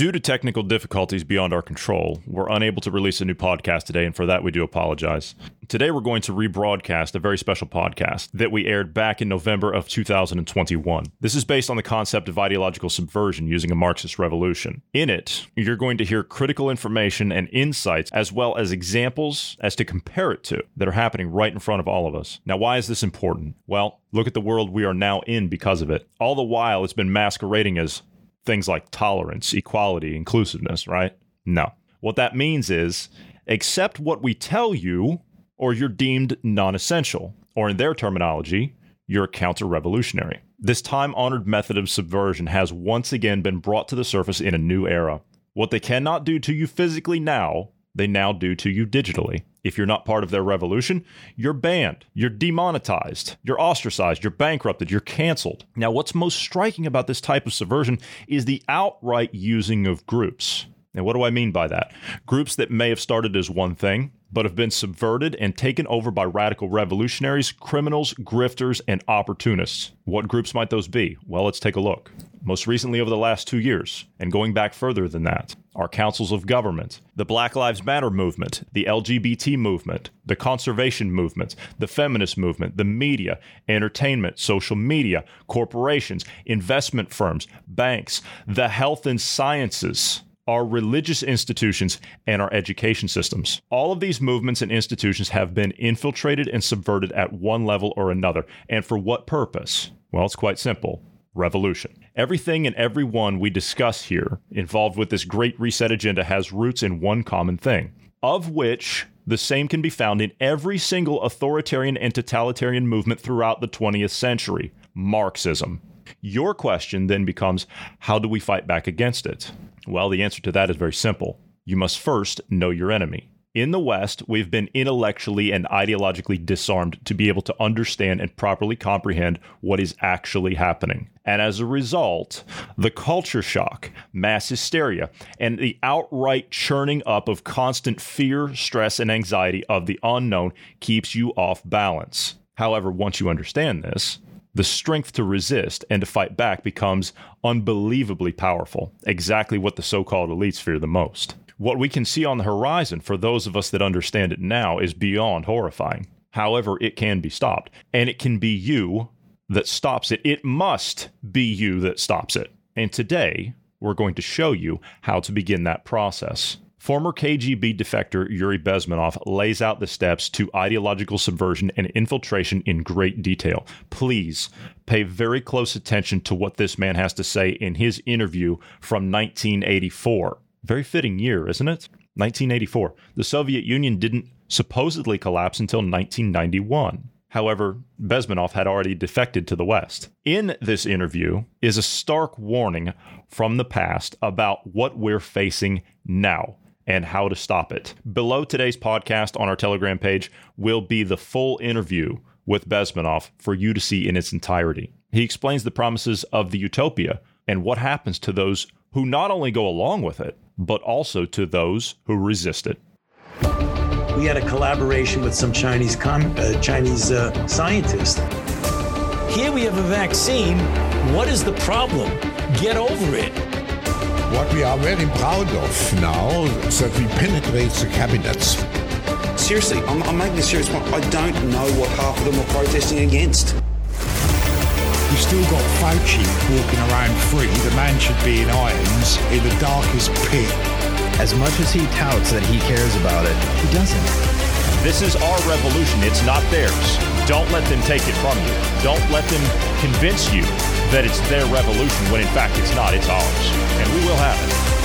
Due to technical difficulties beyond our control, we're unable to release a new podcast today, and for that we do apologize. Today we're going to rebroadcast a very special podcast that we aired back in November of 2021. This is based on the concept of ideological subversion using a Marxist revolution. In it, you're going to hear critical information and insights as well as examples as to compare it to that are happening right in front of all of us. Now, why is this important? Well, look at the world we are now in because of it. All the while, it's been masquerading as things like tolerance, equality, inclusiveness, right? No. What that means is accept what we tell you, or you're deemed non essential, or in their terminology, you're counter revolutionary. This time honored method of subversion has once again been brought to the surface in a new era. What they cannot do to you physically now, they now do to you digitally. If you're not part of their revolution, you're banned, you're demonetized, you're ostracized, you're bankrupted, you're canceled. Now, what's most striking about this type of subversion is the outright using of groups. And what do I mean by that? Groups that may have started as one thing, but have been subverted and taken over by radical revolutionaries, criminals, grifters, and opportunists. What groups might those be? Well, let's take a look. Most recently, over the last two years, and going back further than that, our councils of government, the Black Lives Matter movement, the LGBT movement, the conservation movement, the feminist movement, the media, entertainment, social media, corporations, investment firms, banks, the health and sciences our religious institutions, and our education systems. All of these movements and institutions have been infiltrated and subverted at one level or another. And for what purpose? Well, it's quite simple revolution. Everything and everyone we discuss here involved with this great reset agenda has roots in one common thing, of which the same can be found in every single authoritarian and totalitarian movement throughout the 20th century Marxism. Your question then becomes how do we fight back against it? Well, the answer to that is very simple. You must first know your enemy. In the West, we've been intellectually and ideologically disarmed to be able to understand and properly comprehend what is actually happening. And as a result, the culture shock, mass hysteria, and the outright churning up of constant fear, stress, and anxiety of the unknown keeps you off balance. However, once you understand this, the strength to resist and to fight back becomes unbelievably powerful, exactly what the so called elites fear the most. What we can see on the horizon for those of us that understand it now is beyond horrifying. However, it can be stopped, and it can be you that stops it. It must be you that stops it. And today, we're going to show you how to begin that process. Former KGB defector Yuri Bezmenov lays out the steps to ideological subversion and infiltration in great detail. Please pay very close attention to what this man has to say in his interview from 1984. Very fitting year, isn't it? 1984. The Soviet Union didn't supposedly collapse until 1991. However, Bezmenov had already defected to the West. In this interview is a stark warning from the past about what we're facing now and how to stop it. Below today's podcast on our Telegram page will be the full interview with Bezmenov for you to see in its entirety. He explains the promises of the utopia and what happens to those who not only go along with it, but also to those who resist it. We had a collaboration with some Chinese com- uh, Chinese uh, scientists. Here we have a vaccine. What is the problem? Get over it. What we are very proud of now is that we penetrate the cabinets. Seriously, I'm, I'm making a serious point. I don't know what half of them are protesting against. We still got Fauci walking around free. The man should be in irons in the darkest pit. As much as he touts that he cares about it, he doesn't. This is our revolution, it's not theirs. Don't let them take it from you. Don't let them convince you that it's their revolution when in fact it's not, it's ours. And we will have it.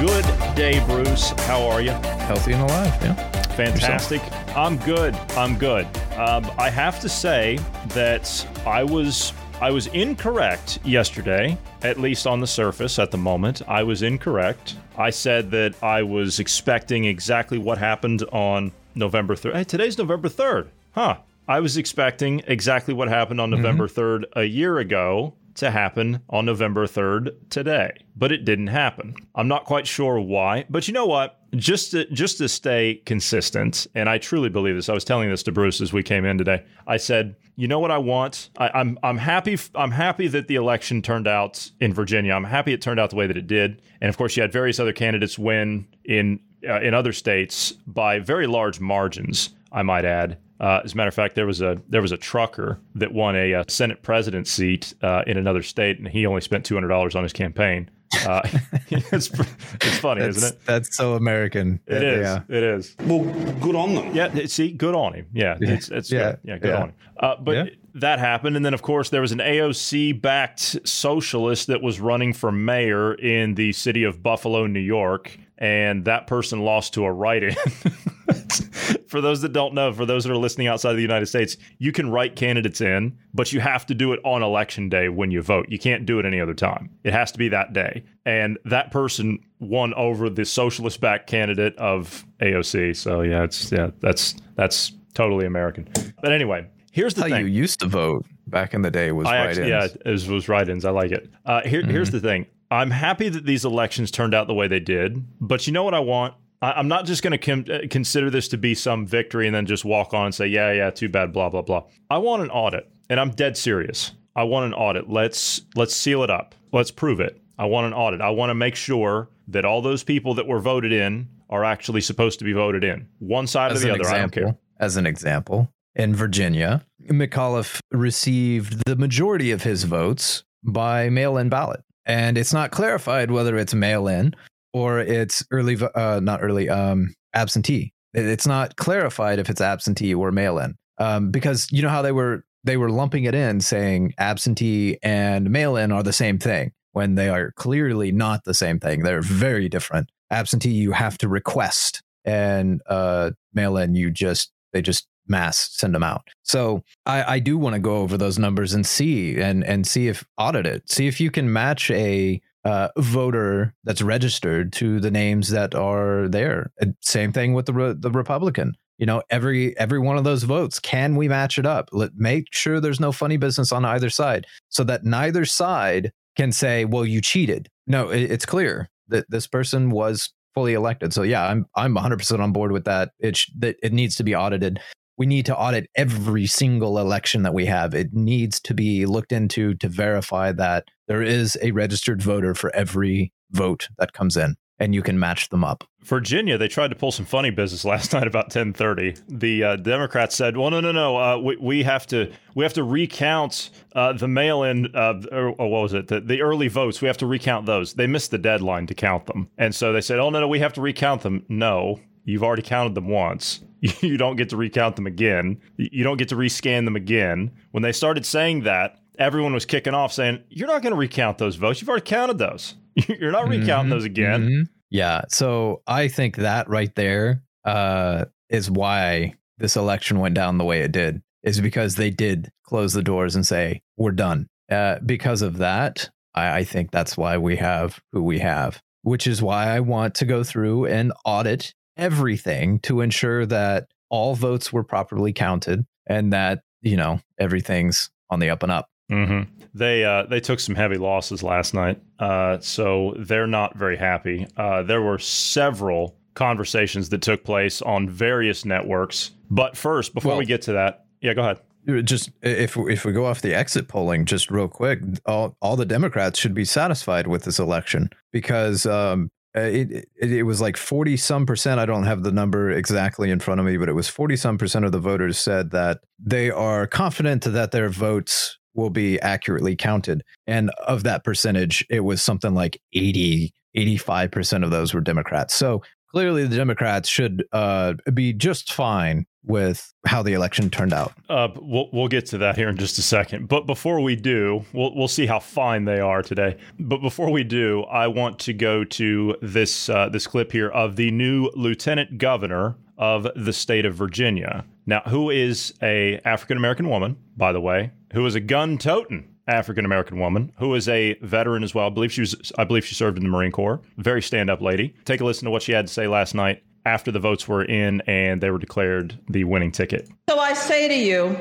Good day, Bruce. How are you? Healthy and alive, yeah. Fantastic. I'm good. I'm good. Um, I have to say that I was I was incorrect yesterday, at least on the surface at the moment. I was incorrect. I said that I was expecting exactly what happened on November 3rd. Hey, today's November 3rd. Huh. I was expecting exactly what happened on November 3rd a year ago to happen on November 3rd today, but it didn't happen. I'm not quite sure why, but you know what? Just to, just to stay consistent, and I truly believe this. I was telling this to Bruce as we came in today. I said, you know what I want? I, I'm I'm happy I'm happy that the election turned out in Virginia. I'm happy it turned out the way that it did. And of course, you had various other candidates win in uh, in other states by very large margins. I might add. Uh, as a matter of fact, there was a there was a trucker that won a, a Senate president seat uh, in another state, and he only spent two hundred dollars on his campaign. Uh, it's, it's funny, That's, isn't it? that's so American. It is. Yeah. It is. Well, good on them. Yeah, see, good on him. Yeah, it's it's Yeah, good. yeah, good yeah. on him. Uh, but Yeah. that happened, and then of course there was an AOC backed socialist that was running for mayor in the city of Buffalo, New York, and that person lost to a write-in. for those that don't know, for those that are listening outside of the United States, you can write candidates in, but you have to do it on election day when you vote. You can't do it any other time. It has to be that day. And that person won over the socialist backed candidate of AOC. So yeah, it's yeah, that's that's totally American. But anyway, here's the How thing. you used to vote back in the day was I actually, yeah, it was, was write-ins. I like it. Uh, here, Here's the thing. I'm happy that these elections turned out the way they did, but you know what I want? I'm not just going to uh, consider this to be some victory and then just walk on and say, yeah, yeah, too bad, blah blah blah. I want an audit, and I'm dead serious. I want an audit. Let's let's seal it up. Let's prove it. I want an audit. I want to make sure that all those people that were voted in are actually supposed to be voted in. One side as or the other. I don't care. example, as an example, in Virginia, McAuliffe received the majority of his votes by mail-in ballot, and it's not clarified whether it's mail-in or it's early, uh, not early, um, absentee. It's not clarified if it's absentee or mail-in, um, because you know how they were they were lumping it in, saying absentee and mail-in are the same thing when they are clearly not the same thing. They're very different. Absentee, you have to request, and uh, mail in, you just they just mass send them out. So I, I do want to go over those numbers and see and and see if audit it, see if you can match a uh, voter that's registered to the names that are there. And Same thing with the re- the Republican. You know, every every one of those votes, can we match it up? Let make sure there's no funny business on either side, so that neither side can say, "Well, you cheated." No, it, it's clear that this person was fully elected. So yeah, I'm I'm 100% on board with that. It sh- that it needs to be audited. We need to audit every single election that we have. It needs to be looked into to verify that there is a registered voter for every vote that comes in and you can match them up. Virginia, they tried to pull some funny business last night about ten thirty. The uh, Democrats said, "Well, no, no, no. Uh, we, we have to we have to recount uh, the mail-in or, or what was it? The, the early votes. We have to recount those. They missed the deadline to count them, and so they said, "Oh no, no, we have to recount them." No, you've already counted them once. You don't get to recount them again. You don't get to rescan them again. When they started saying that, everyone was kicking off, saying, "You're not going to recount those votes. You've already counted those. You're not recounting those again." Mhm. Yeah. So I think that right there uh, is why this election went down the way it did, is because they did close the doors and say, we're done. Uh, because of that, I, I think that's why we have who we have, which is why I want to go through and audit everything to ensure that all votes were properly counted and that, you know, everything's on the up and up. hmm They uh, they took some heavy losses last night, uh, so they're not very happy. Uh, there were several conversations that took place on various networks. But first, before Well- we get to that, yeah, go ahead. just if if we go off the exit polling just real quick all all the democrats should be satisfied with this election because um Uh, it, it it was like 40 some percent i don't have the number exactly in front of me but it was 40 some percent of the voters said that they are confident that their votes will be accurately counted. And of that percentage it was something like 80 85% of those were democrats. So clearly the democrats should uh, be just fine with how the election turned out Uh, we'll we'll get to that here in just a second. But before we do, we'll we'll see how fine they are today. But before we do, I want to go to this uh, this clip here of the new lieutenant governor of the state of Virginia. Now, who is a African American woman, by the way, who is a gun toting African American woman, who is a veteran as well. I believe she was I believe she served in the Marine Corps. Very stand up lady. Take a listen to what she had to say last night after the votes were in and they were declared the winning ticket. So I say to you,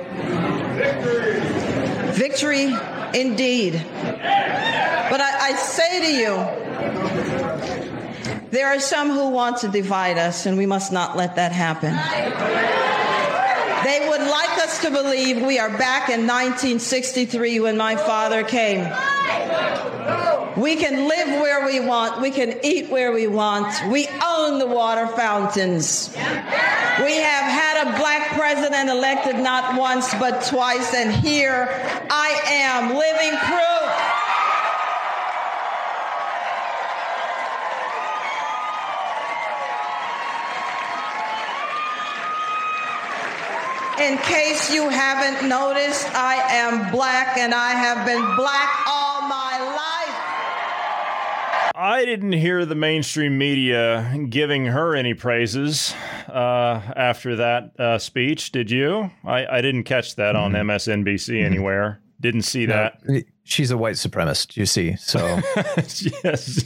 victory Indeed. But I, I say to you, there are some who want to divide us, and we must not let that happen. They would like us to believe we are back in 1963 when my father came. We can live where we want. We can eat where we want. We own the water fountains. We have had a black president elected not once but twice, and here I am, living proof. In case you haven't noticed, I am black and I have been black all my life. I didn't hear the mainstream media giving her any praises uh, after that uh, speech. Did you? I, I didn't catch that on MSNBC anywhere. Didn't see that. She's a white supremacist, you see. So yes,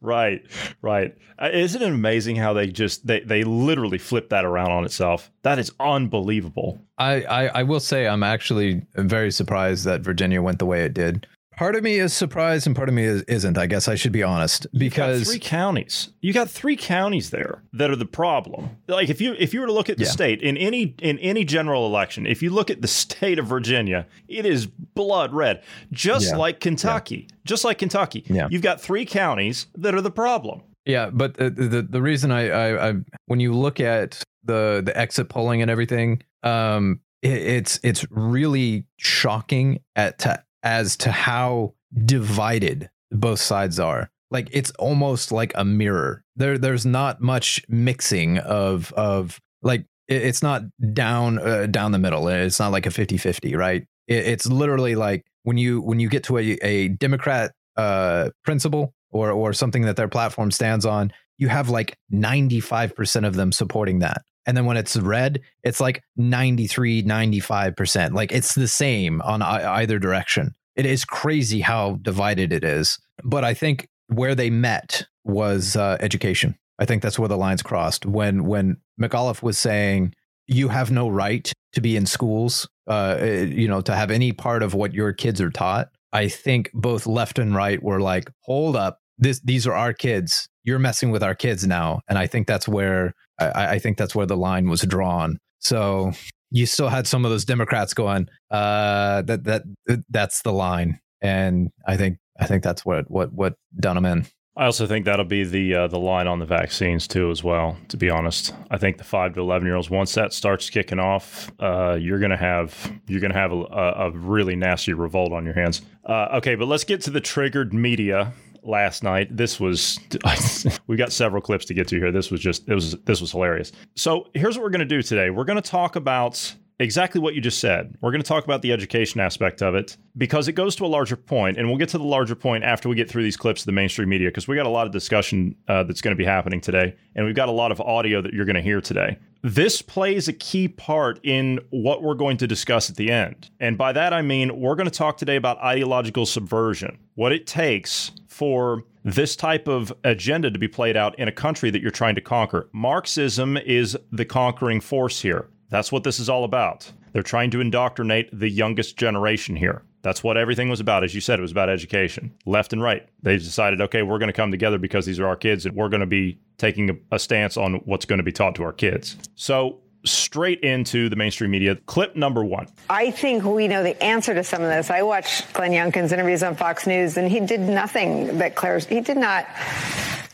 right, right. Uh, isn't it amazing how they just they they literally flip that around on itself? That is unbelievable. I, I, I will say I'm actually very surprised that Virginia went the way it did. Part of me is surprised and part of me is, isn't. I guess I should be honest You got because three counties. You got three counties there that are the problem. Like if you if you were to look at the Yeah. state in any in any general election, if you look at the state of Virginia, it is blood red, just Yeah. like Kentucky. Just like Kentucky. Yeah. You've got three counties that are the problem. Yeah, but the the, the reason I, I I when you look at the the exit polling and everything, um, it, it's it's really shocking at to, as to how divided both sides are. Like it's almost like a mirror. There there's not much mixing of of like it, it's not down uh, down the middle. It's not like a 50-50, right? It, it's literally like when you when you get to a a Democrat uh principle or or something that their platform stands on, you have like 95% of them supporting that. And then when it's red, it's like 93, 95%. Like it's the same on either direction. It is crazy how divided it is. But I think where they met was uh, education. I think that's where the lines crossed when when McAuliffe was saying you have no right to be in schools, uh, you know, to have any part of what your kids are taught. I think both left and right were like, hold up, this these are our kids. You're messing with our kids now, and I think that's where I, I think that's where the line was drawn. So you still had some of those Democrats going, uh, that that that's the line, and I think I think that's what what what done them in. I also think that'll be the uh, the line on the vaccines too, as well. To be honest, I think the five to eleven year olds once that starts kicking off, uh, you're gonna have you're gonna have a, a really nasty revolt on your hands. Uh, okay, but let's get to the triggered media last night. This was we got several clips to get to here. This was just it was this was hilarious. So here's what we're gonna do today. We're gonna talk about exactly what you just said. We're going to talk about the education aspect of it because it goes to a larger point, and we'll get to the larger point after we get through these clips of the mainstream media because we got a lot of discussion uh, that's going to be happening today, and we've got a lot of audio that you're going to hear today. This plays a key part in what we're going to discuss at the end. And by that, I mean we're going to talk today about ideological subversion, what it takes for this type of agenda to be played out in a country that you're trying to conquer. Marxism is the conquering force here. That's what this is all about. They're trying to indoctrinate the youngest generation here. That's what everything was about. As you said, it was about education, left and right. They've decided, okay, we're going to come together because these are our kids and we're going to be taking a, stance on what's going to be taught to our kids. So, straight into the mainstream media. Clip number one. I think we know the answer to some of this. I watched Glenn Youngkin's interviews on Fox News, and he did nothing that Claire's. He did not.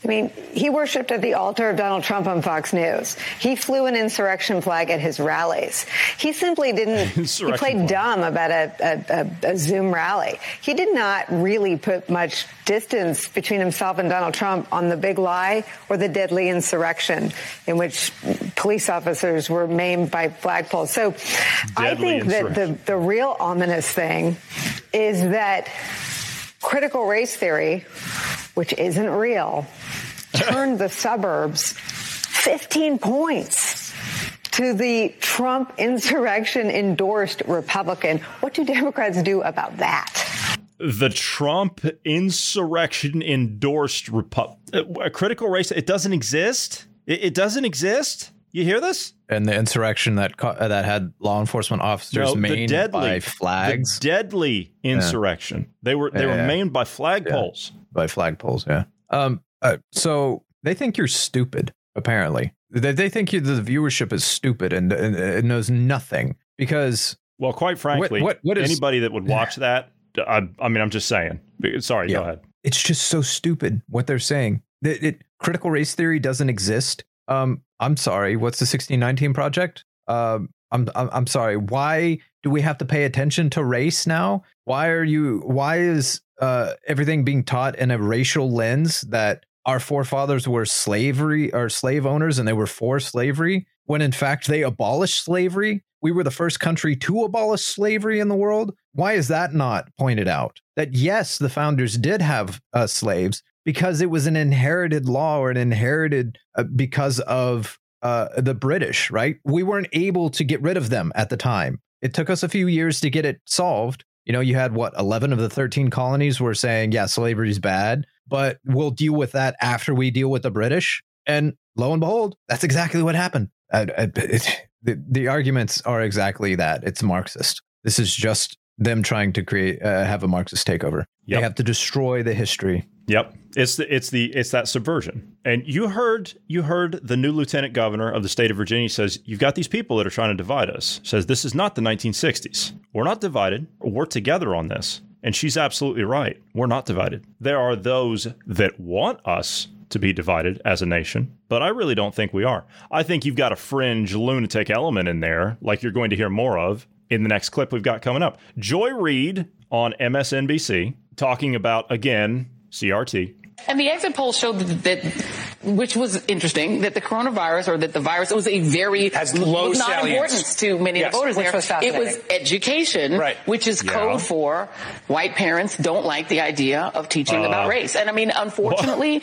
I mean, he worshipped at the altar of Donald Trump on Fox News. He flew an insurrection flag at his rallies. He simply didn't. he played flag. dumb about a, a, a, a Zoom rally. He did not really put much distance between himself and Donald Trump on the big lie or the deadly insurrection in which police officers were maimed by flagpoles. So I think that the, the real ominous thing is that critical race theory, which isn't real, turned the suburbs 15 points to the Trump insurrection endorsed Republican. What do Democrats do about that? The Trump insurrection endorsed Repu- a critical race. It doesn't exist. It, it doesn't exist. You hear this? And the insurrection that ca- uh, that had law enforcement officers No, the deadly by flags, The deadly insurrection. They were they Yeah, were yeah. maimed by flagpoles. By flagpoles. Yeah. Um. Uh, so they think you're stupid. Apparently, they they think you the viewership is stupid and, and, and knows nothing because Well, quite frankly, what- what is- anybody that would watch that, I, I mean, I'm just saying. Sorry, Yeah. go ahead. it's just so stupid what they're saying. It, it, critical race theory doesn't exist. Um, I'm sorry. What's the 1619 project? Um, I'm, I'm I'm sorry. Why do we have to pay attention to race now? Why are you? Why is uh, everything being taught in a racial lens that our forefathers were slavery or slave owners and they were for slavery when in fact they abolished slavery? We were the first country to abolish slavery in the world. Why is that not pointed out? That yes, the founders did have uh, slaves because it was an inherited law or an inherited uh, because of uh, the British, right? We weren't able to get rid of them at the time. It took us a few years to get it solved. You know, you had what, 11 of the 13 colonies were saying, yeah, slavery's bad, but we'll deal with that after we deal with the British. And lo and behold, that's exactly what happened. Uh, uh, it- the, the arguments are exactly that. It's Marxist. This is just them trying to create, uh, have a Marxist takeover. Yep. They have to destroy the history. Yep. It's the it's the it's that subversion. And you heard you heard the new lieutenant governor of the state of Virginia says you've got these people that are trying to divide us. Says this is not the 1960s. We're not divided. We're together on this. And she's absolutely right. We're not divided. There are those that want us to be divided as a nation, but I really don't think we are. I think you've got a fringe lunatic element in there, like you're going to hear more of in the next clip we've got coming up. Joy Reid on MSNBC talking about, again, CRT. And the exit poll showed that, which was interesting, that the coronavirus or that the virus it was a very Has low not salience. importance to many Yes, of the voters which there. was it was education, Right. which is Yeah. code for white parents don't like the idea of teaching Uh, about race. And I mean, unfortunately,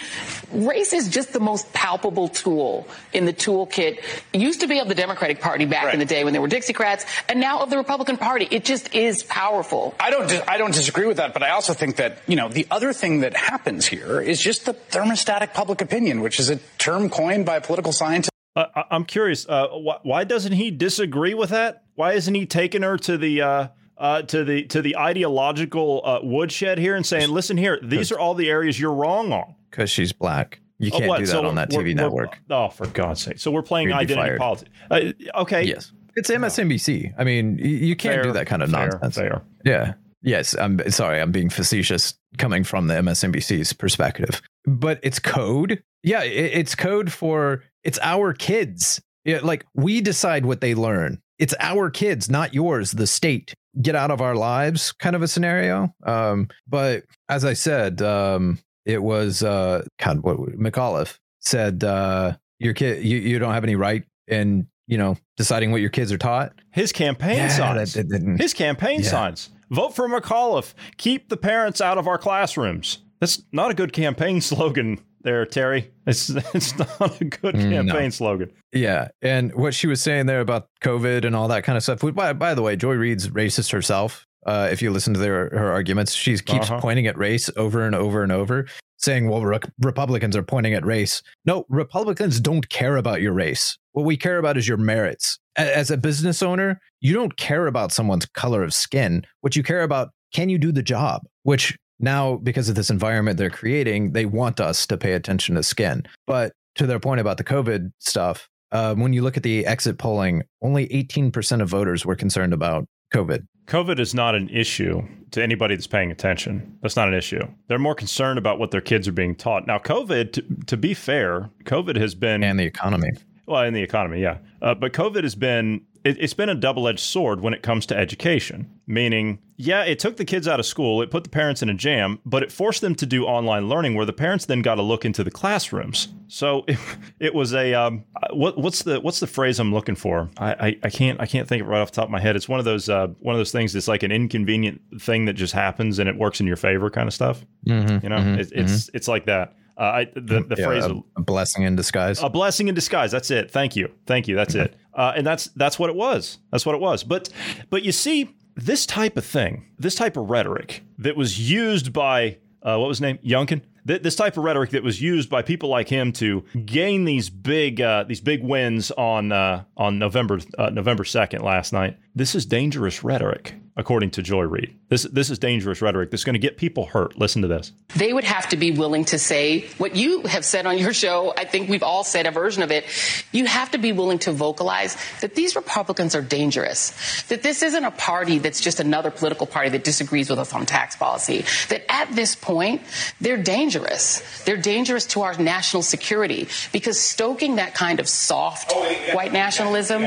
race is just the most palpable tool in the toolkit. It used to be of the Democratic Party back Right. in the day when there were Dixiecrats, and now of the Republican Party. It just is powerful. I don't. I don't disagree with that, but I also think that you know the other thing that happens here is just the thermostatic public opinion, which is a term coined by political scientists. Uh, I- I'm curious. Uh, wh- why doesn't he disagree with that? Why isn't he taking her to the uh, uh, to the to the ideological uh, woodshed here and saying, "Listen here, these are all the areas you're wrong on." because she's black. You Oh, can't what? do that So on that TV network. Oh, for God's sake! So we're playing You'd identity politics. Uh, okay. Yes, it's MSNBC. I mean, you can't Fair, do that kind of fair, nonsense. Fair. Yeah. Yes. I'm sorry. I'm being facetious coming from the MSNBC's perspective, but it's code. Yeah, it, it's code for it's our kids. Yeah, like we decide what they learn. It's our kids, not yours. The state get out of our lives, kind of a scenario. Um, but as I said, um, it was uh, God. What McAuliffe said. Uh, your kid, you, you don't have any right in you know deciding what your kids are taught. His campaign Yeah, signs. that- that His campaign Yeah. signs. Vote for McAuliffe. Keep the parents out of our classrooms. That's not a good campaign slogan, there, Terry. It's it's not a good Mm, no. campaign slogan. Yeah, and what she was saying there about COVID and all that kind of stuff. By, by the way, Joy Reid's racist herself. Uh, if you listen to their her arguments, she keeps Uh-huh. pointing at race over and over and over, saying, "Well, re- Republicans are pointing at race." No, Republicans don't care about your race. What we care about is your merits. A- As a business owner, you don't care about someone's color of skin. What you care about, can you do the job? Which now, because of this environment they're creating, they want us to pay attention to skin. But to their point about the COVID stuff, uh, when you look at the exit polling, only 18% of voters were concerned about COVID. COVID is not an issue to anybody that's paying attention. That's not an issue. They're more concerned about what their kids are being taught. Now, COVID, to, to be fair, COVID has been And the economy. Well, in the economy, yeah. Uh, but COVID has been it, it's been a double edged sword when it comes to education. Meaning, yeah, it took the kids out of school, it put the parents in a jam, but it forced them to do online learning, where the parents then got to look into the classrooms. So it, it was a um, what, what's the what's the phrase I'm looking for? I, I, I can't I can't think of it right off the top of my head. It's one of those uh, one of those things that's like an inconvenient thing that just happens and it works in your favor kind of stuff. Mhm, You know, mhm, it, it's it's like that. Uh, I, the the Yeah, phrase a blessing in disguise. a blessing in disguise. That's it. Thank you. Thank you. That's it. Uh, and that's that's what it was. That's what it was. But but you see, this type of thing, this type of rhetoric that was used by uh, what was his name, Youngkin, Th- this type of rhetoric that was used by people like him to gain these big uh, these big wins on uh, on November uh, November second last night. This is dangerous rhetoric, according to Joy Reid. This this is dangerous rhetoric. That's going to get people hurt. Listen to this. They would have to be willing to say what you have said on your show. I think we've all said a version of it. You have to be willing to vocalize that these Republicans are dangerous. That this isn't a party that's just another political party that disagrees with us on tax policy. That at this point, they're dangerous. They're dangerous to our national security because stoking that kind of soft white nationalism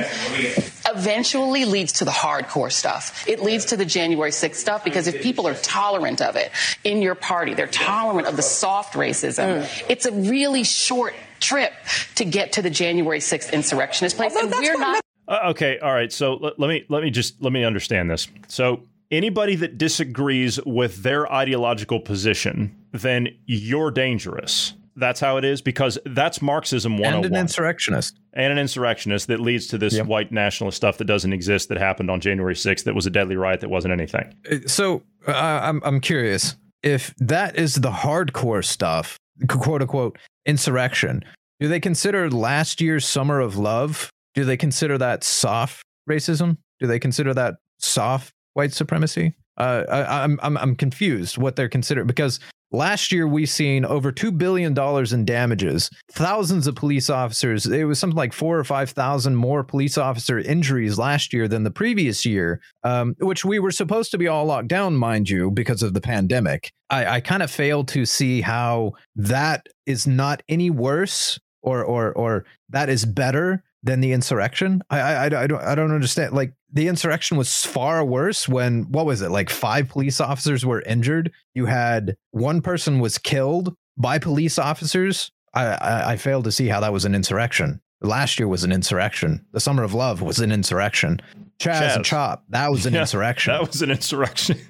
eventually leads to the hardcore stuff. It leads to the January 6th stuff because if people are tolerant of it in your party, they're tolerant of the soft racism, it's a really short trip to get to the January 6th insurrectionist place. And we're not. Uh, okay, all right. So let, let me let me just let me understand this. So anybody that disagrees with their ideological position, then you're dangerous. That's how it is because that's Marxism 101. And an insurrectionist. And an insurrectionist that leads to this white nationalist stuff that doesn't exist that happened on January 6th that was a deadly riot that wasn't anything. Uh, So uh, I'm I'm curious if that is the hardcore stuff, quote unquote insurrection. Do they consider last year's Summer of Love? Do they consider that soft racism? Do they consider that soft white supremacy? Uh, I, I'm I'm I'm confused what they're considering because last year we seen over two billion dollars in damages, thousands of police officers. It was something like four or five thousand more police officer injuries last year than the previous year, um, which we were supposed to be all locked down, mind you, because of the pandemic. I, I kind of fail to see how that is not any worse or or or that is better than the insurrection. I I, I don't I don't understand. Like the insurrection was far worse when what was it? Like five police officers were injured. You had one person was killed by police officers. I I, I failed to see how that was an insurrection. Last year was an insurrection. The Summer of Love was an insurrection. Chaz, and Chaz. Chop, that was an Yeah, insurrection. That was an insurrection.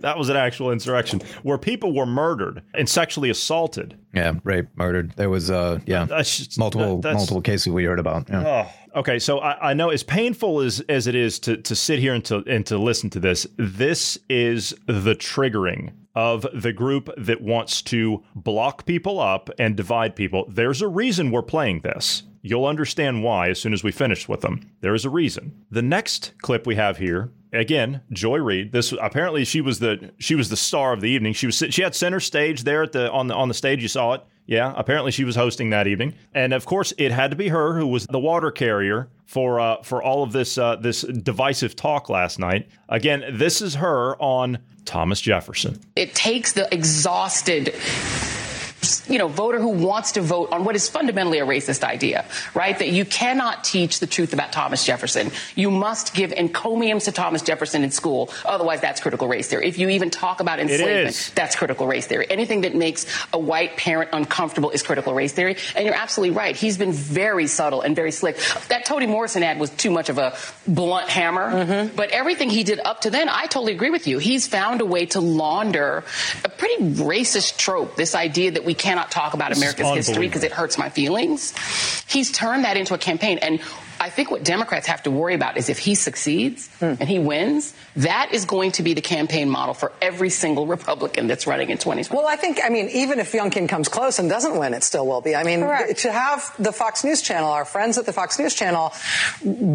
that was an actual insurrection where people were murdered and sexually assaulted. yeah, rape, murdered. There was uh yeah just- multiple that- multiple cases we heard about. Yeah. Oh, okay. So I, I know as painful as, as it is to, to sit here and to, and to listen to this, this is the triggering of the group that wants to block people up and divide people. There's a reason we're playing this. You'll understand why as soon as we finish with them. There is a reason. The next clip we have here again, Joy Reid. This apparently she was the she was the star of the evening. She was she had center stage there at the on the on the stage. You saw it. Yeah, apparently she was hosting that evening, and of course it had to be her who was the water carrier for uh, for all of this uh, this divisive talk last night. Again, this is her on Thomas Jefferson. It takes the exhausted you know, voter who wants to vote on what is fundamentally a racist idea, right? That you cannot teach the truth about Thomas Jefferson. You must give encomiums to Thomas Jefferson in school. Otherwise, that's critical race theory. If you even talk about enslavement, that's critical race theory. Anything that makes a white parent uncomfortable is critical race theory. And you're absolutely right. He's been very subtle and very slick. That Toni Morrison ad was too much of a blunt hammer. Mm-hmm. But everything he did up to then, I totally agree with you. He's found a way to launder a pretty racist trope, this idea that we cannot talk about This America's history because it hurts my feelings. He's turned that into a campaign. And I think what Democrats have to worry about is if he succeeds hmm. and he wins, that is going to be the campaign model for every single Republican that's running in 2020. Well, I think, I mean, even if Youngkin comes close and doesn't win, it still will be. I mean, to have the Fox News Channel, our friends at the Fox News Channel,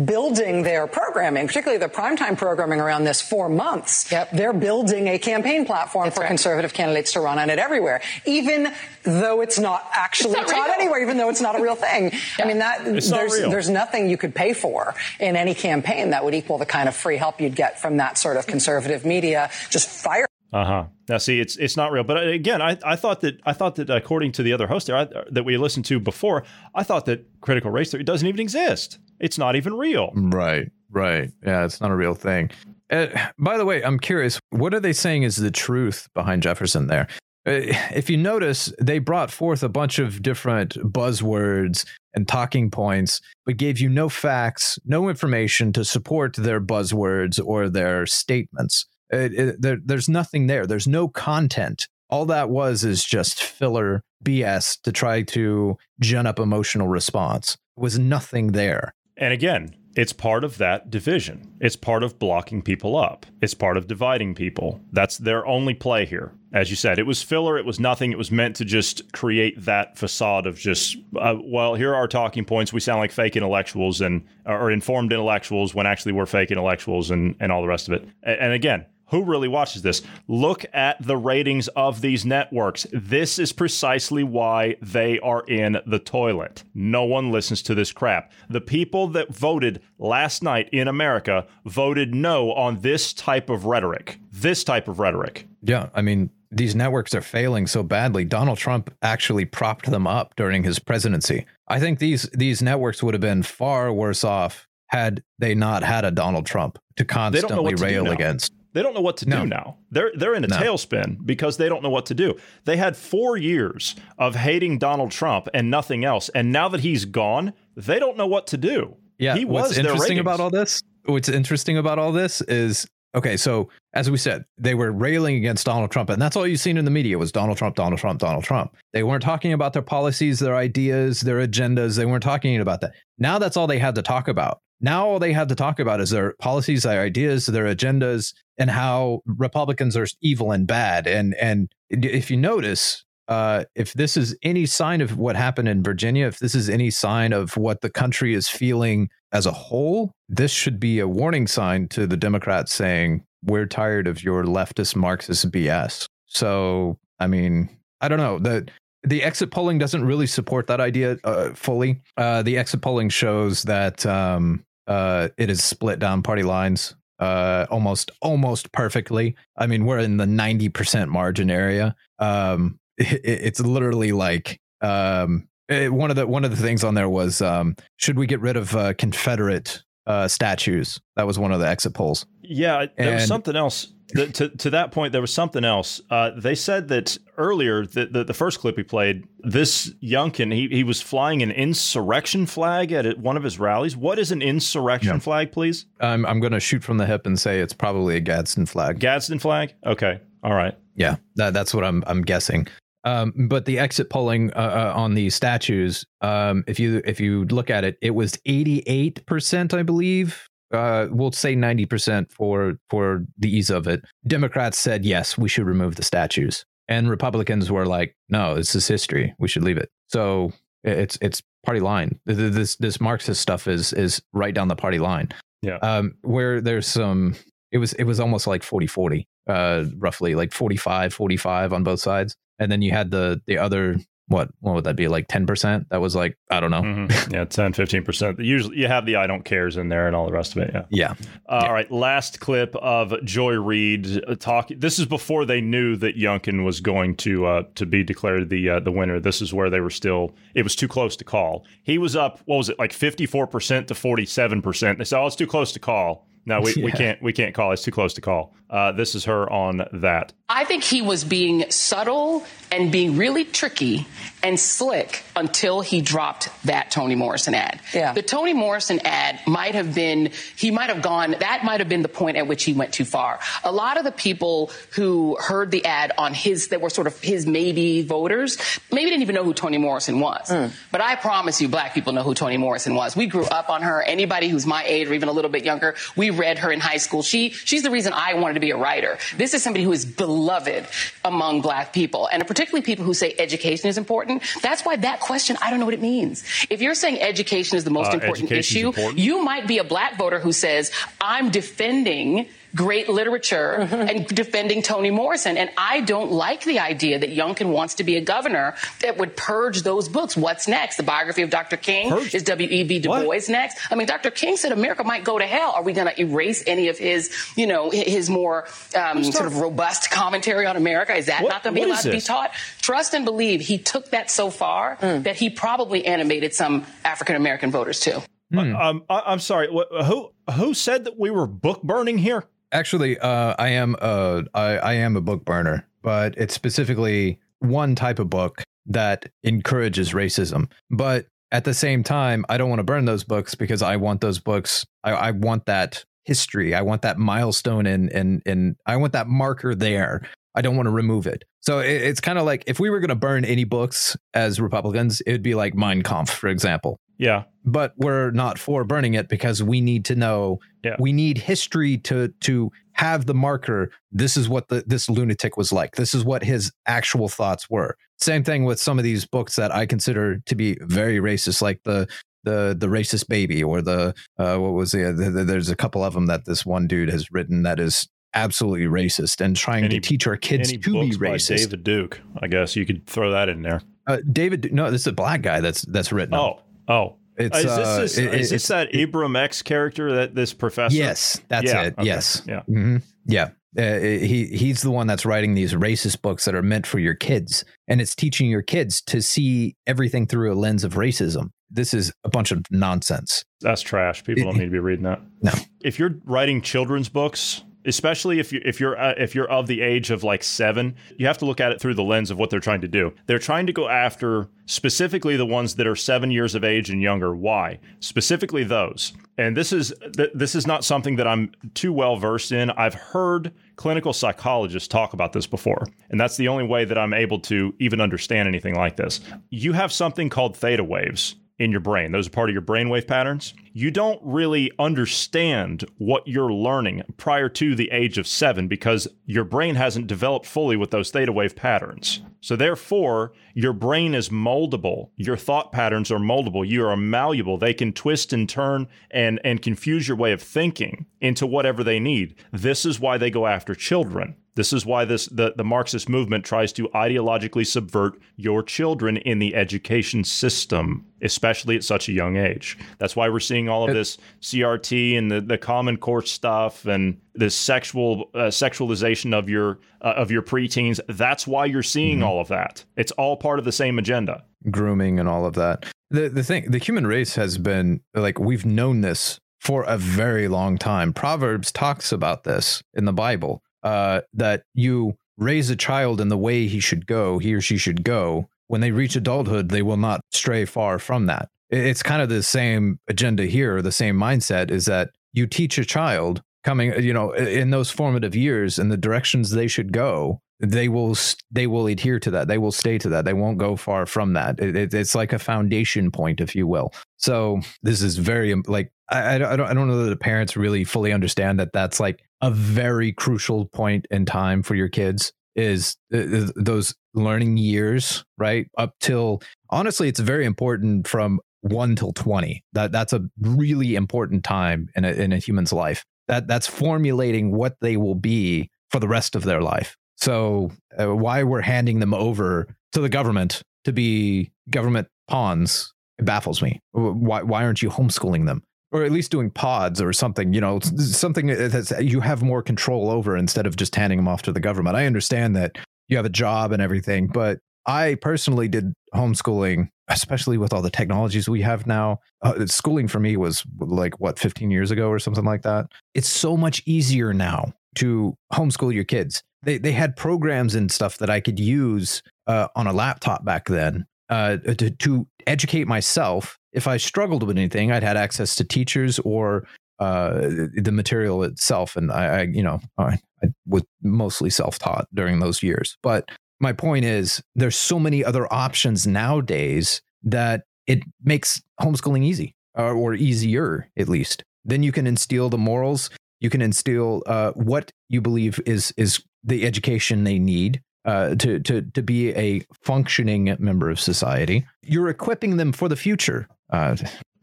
building their programming, particularly their primetime programming around this for months, they're building a campaign platform for conservative candidates to run on it everywhere, even though it's not actually It's not taught real. anywhere, even though it's not a real thing. I mean, that It's there's, real. there's nothing you could pay for in any campaign that would equal the kind of free help you'd get from that sort of conservative media. Just fire Uh huh. Now, see, it's it's not real. But uh, again, I, I thought that I thought that according to the other host there I, that we listened to before, I thought that critical race theory doesn't even exist. It's not even real. Right, right. Yeah, it's not a real thing. Uh, by the way, I'm curious, what are they saying is the truth behind Jefferson there? Uh, if you notice, they brought forth a bunch of different buzzwords and talking points, but gave you no facts, no information to support their buzzwords or their statements. It, it, there, there's nothing there. There's no content. All that was is just filler BS to try to gin up emotional response. There was nothing there. And again, it's part of that division. It's part of blocking people up. It's part of dividing people. That's their only play here. As you said, it was filler. It was nothing. It was meant to just create that facade of just, uh, well, here are our talking points. We sound like fake intellectuals and or informed intellectuals when actually we're fake intellectuals and and all the rest of it. And, and again, who really watches this? Look at the ratings of these networks. This is precisely why they are in the toilet. No one listens to this crap. The people that voted last night in America voted no on this type of rhetoric. This type of rhetoric. Yeah, I mean, these networks are failing so badly. Donald Trump actually propped them up during his presidency. I think these these networks would have been far worse off had they not had a Donald Trump to constantly rail against. They don't know what to no. do now. They're they're in a no. tailspin because they don't know what to do. They had 4 years of hating Donald Trump and nothing else, and now that he's gone, they don't know what to do. Yeah, he was what's interesting about all this? What's interesting about all this is okay. So as we said, they were railing against Donald Trump, and that's all you've seen in the media was Donald Trump, Donald Trump, Donald Trump. They weren't talking about their policies, their ideas, their agendas. They weren't talking about that. Now that's all they had to talk about. Now all they had to talk about is their policies, their ideas, their agendas, and how Republicans are evil and bad. And and if you notice, uh, if this is any sign of what happened in Virginia, if this is any sign of what the country is feeling as a whole, this should be a warning sign to the Democrats saying, we're tired of your leftist Marxist BS. So, I mean, I don't know. The the exit polling doesn't really support that idea uh, fully. Uh, the exit polling shows that um, uh, it is split down party lines uh, almost almost perfectly. I mean, we're in the ninety percent margin area. Um, it, it's literally like um, it, one of the one of the things on there was um, should we get rid of uh, Confederate uh, statues? That was one of the exit polls. Yeah, there and, was something else the, to to that point, there was something else. Uh, they said that earlier, that the, the first clip we played, this Youngkin, he, he was flying an insurrection flag at one of his rallies. What is an insurrection yeah. flag, please? I'm I'm going to shoot from the hip and say it's probably a Gadsden flag. Gadsden flag. Okay. All right. Yeah, that, that's what I'm I'm guessing. Um, but the exit polling uh, uh, on these statues, um, if you if you look at it, it was 88 percent, I believe, uh, we'll say 90% for for the ease of it. Democrats said yes, we should remove the statues, and Republicans were like, no, this is history, we should leave it. So it's it's party line. This this Marxist stuff is is right down the party line. Yeah. Um, where there's some, it was it was almost like 40 40, uh, roughly like 45 45 on both sides, and then you had the the other what what would that be like 10% that was like i don't know mm-hmm. yeah 10 15% usually you have the i don't cares in there and all the rest of it yeah yeah, uh, yeah. all right last clip of Joy Reid uh, talking this is before they knew that youngkin was going to uh, to be declared the uh, the winner this is where they were still it was too close to call he was up what was it like 54% to 47% they said oh it's too close to call no, we, yeah. we can't we can't call. It's too close to call. Uh, this is her on that. I think he was being subtle and being really tricky and slick until he dropped that Toni Morrison ad. Yeah. The Toni Morrison ad might have been he might have gone that might have been the point at which he went too far. A lot of the people who heard the ad on his that were sort of his maybe voters maybe didn't even know who Toni Morrison was. Mm. But I promise you black people know who Toni Morrison was. We grew up on her. Anybody who's my age or even a little bit younger, we read her in high school. She she's the reason I wanted to be a writer. This is somebody who is beloved among black people, and particularly people who say education is important. That's why that question I don't know what it means. If you're saying education is the most uh, important issue, important. you might be a black voter who says I'm defending great literature mm-hmm. and defending Toni Morrison. And I don't like the idea that Youngkin wants to be a governor that would purge those books. What's next? The biography of Dr. King? Purge? Is W.E.B. Du Bois next? I mean, Dr. King said America might go to hell. Are we going to erase any of his, you know, his more um, sort of robust commentary on America? Is that what, not going to be allowed to be taught? Trust and believe he took that so far mm. that he probably animated some African American voters too. Hmm. Um, I, am sorry. Who who said that we were book burning here? Actually, uh, I am uh, I, I am a book burner, but it's specifically one type of book that encourages racism. But at the same time, I don't want to burn those books because I want those books. I, I want that history. I want that milestone and and and I want that marker there. I don't want to remove it. So it, it's kind of like if we were going to burn any books as Republicans, it would be like Mein Kampf, for example. Yeah. But we're not for burning it because we need to know yeah. we need history to to have the marker. This is what the, this lunatic was like. This is what his actual thoughts were. Same thing with some of these books that I consider to be very racist, like the the the racist baby or the uh, what was the, the, the, there's a couple of them that this one dude has written that is absolutely racist and trying Any- to teach our kids to be racist. David Duke. I guess you could throw that in there. Uh, David, no, this is a black guy that's that's written. Oh, oh. It's, is uh, this, this, it- is this it's- that Ibram X character that this professor? Yes, that's Yeah, it. okay, Yes. Yeah. hmm Yeah. Uh, he he's the one that's writing these racist books that are meant for your kids, and it's teaching your kids to see everything through a lens of racism. This is a bunch of nonsense. That's trash. People don't need to be reading that. No. If you're writing children's books, especially if you if you're uh, if you're of the age of like 7, you have to look at it through the lens of what they're trying to do. They're trying to go after specifically the ones that are 7 years of age and younger. Why? Specifically those. And this is th- this is not something that I'm too well versed in. I've heard clinical psychologists talk about this before, and that's the only way that I'm able to even understand anything like this. You have something called theta waves in your brain. Those are part of your brainwave patterns. You don't really understand what you're learning prior to the age of seven because your brain hasn't developed fully with those theta wave patterns. So, therefore, your brain is moldable. Your thought patterns are moldable. You are malleable. They can twist and turn and, and confuse your way of thinking into whatever they need. This is why they go after children. This is why this the, the Marxist movement tries to ideologically subvert your children in the education system, especially at such a young age. That's why we're seeing all of this CRT and the, the Common Core stuff and this sexual uh, sexualization of your uh, of your preteens. That's why you're seeing all of that. It's all part of the same agenda. grooming and all of that. The the thing the human race has been like we've known this for a very long time. Proverbs talks about this in the Bible. Uh, that you raise a child in the way he should go, he or she should go. When they reach adulthood, they will not stray far from that. It's kind of the same agenda here, the same mindset is that you teach a child coming, you know, in those formative years in the directions they should go, they will they will adhere to that. They will stay to that. They won't go far from that. It, it- it's like a foundation point, if you will. So this is very like I, I don't I don't know that the parents really fully understand that that's like a very crucial point in time for your kids is uh, uh, those learning years, right? Up till honestly, it's very important from one till twenty. That that's a really important time in a in a human's life. That that's formulating what they will be for the rest of their life. So uh, why we're handing them over to the government to be government pawns baffles me. Why why aren't you homeschooling them? Or at least doing pods or something, you know, something that you have more control over instead of just handing them off to the government. I understand that you have a job and everything, but I personally did homeschooling, especially with all the technologies we have now. Uh, schooling for me was like what 15 years ago or something like that. It's so much easier now to homeschool your kids. They they had programs and stuff that I could use uh, on a laptop back then uh, to to educate myself. If I struggled with anything, I'd had access to teachers or uh, the material itself, and I, I you know, I, I was mostly self taught during those years. But my point is, there's so many other options nowadays that it makes homeschooling easy or, or easier at least. Then you can instill the morals. You can instill uh, what you believe is is the education they need uh, to to to be a functioning member of society. You're equipping them for the future. Uh,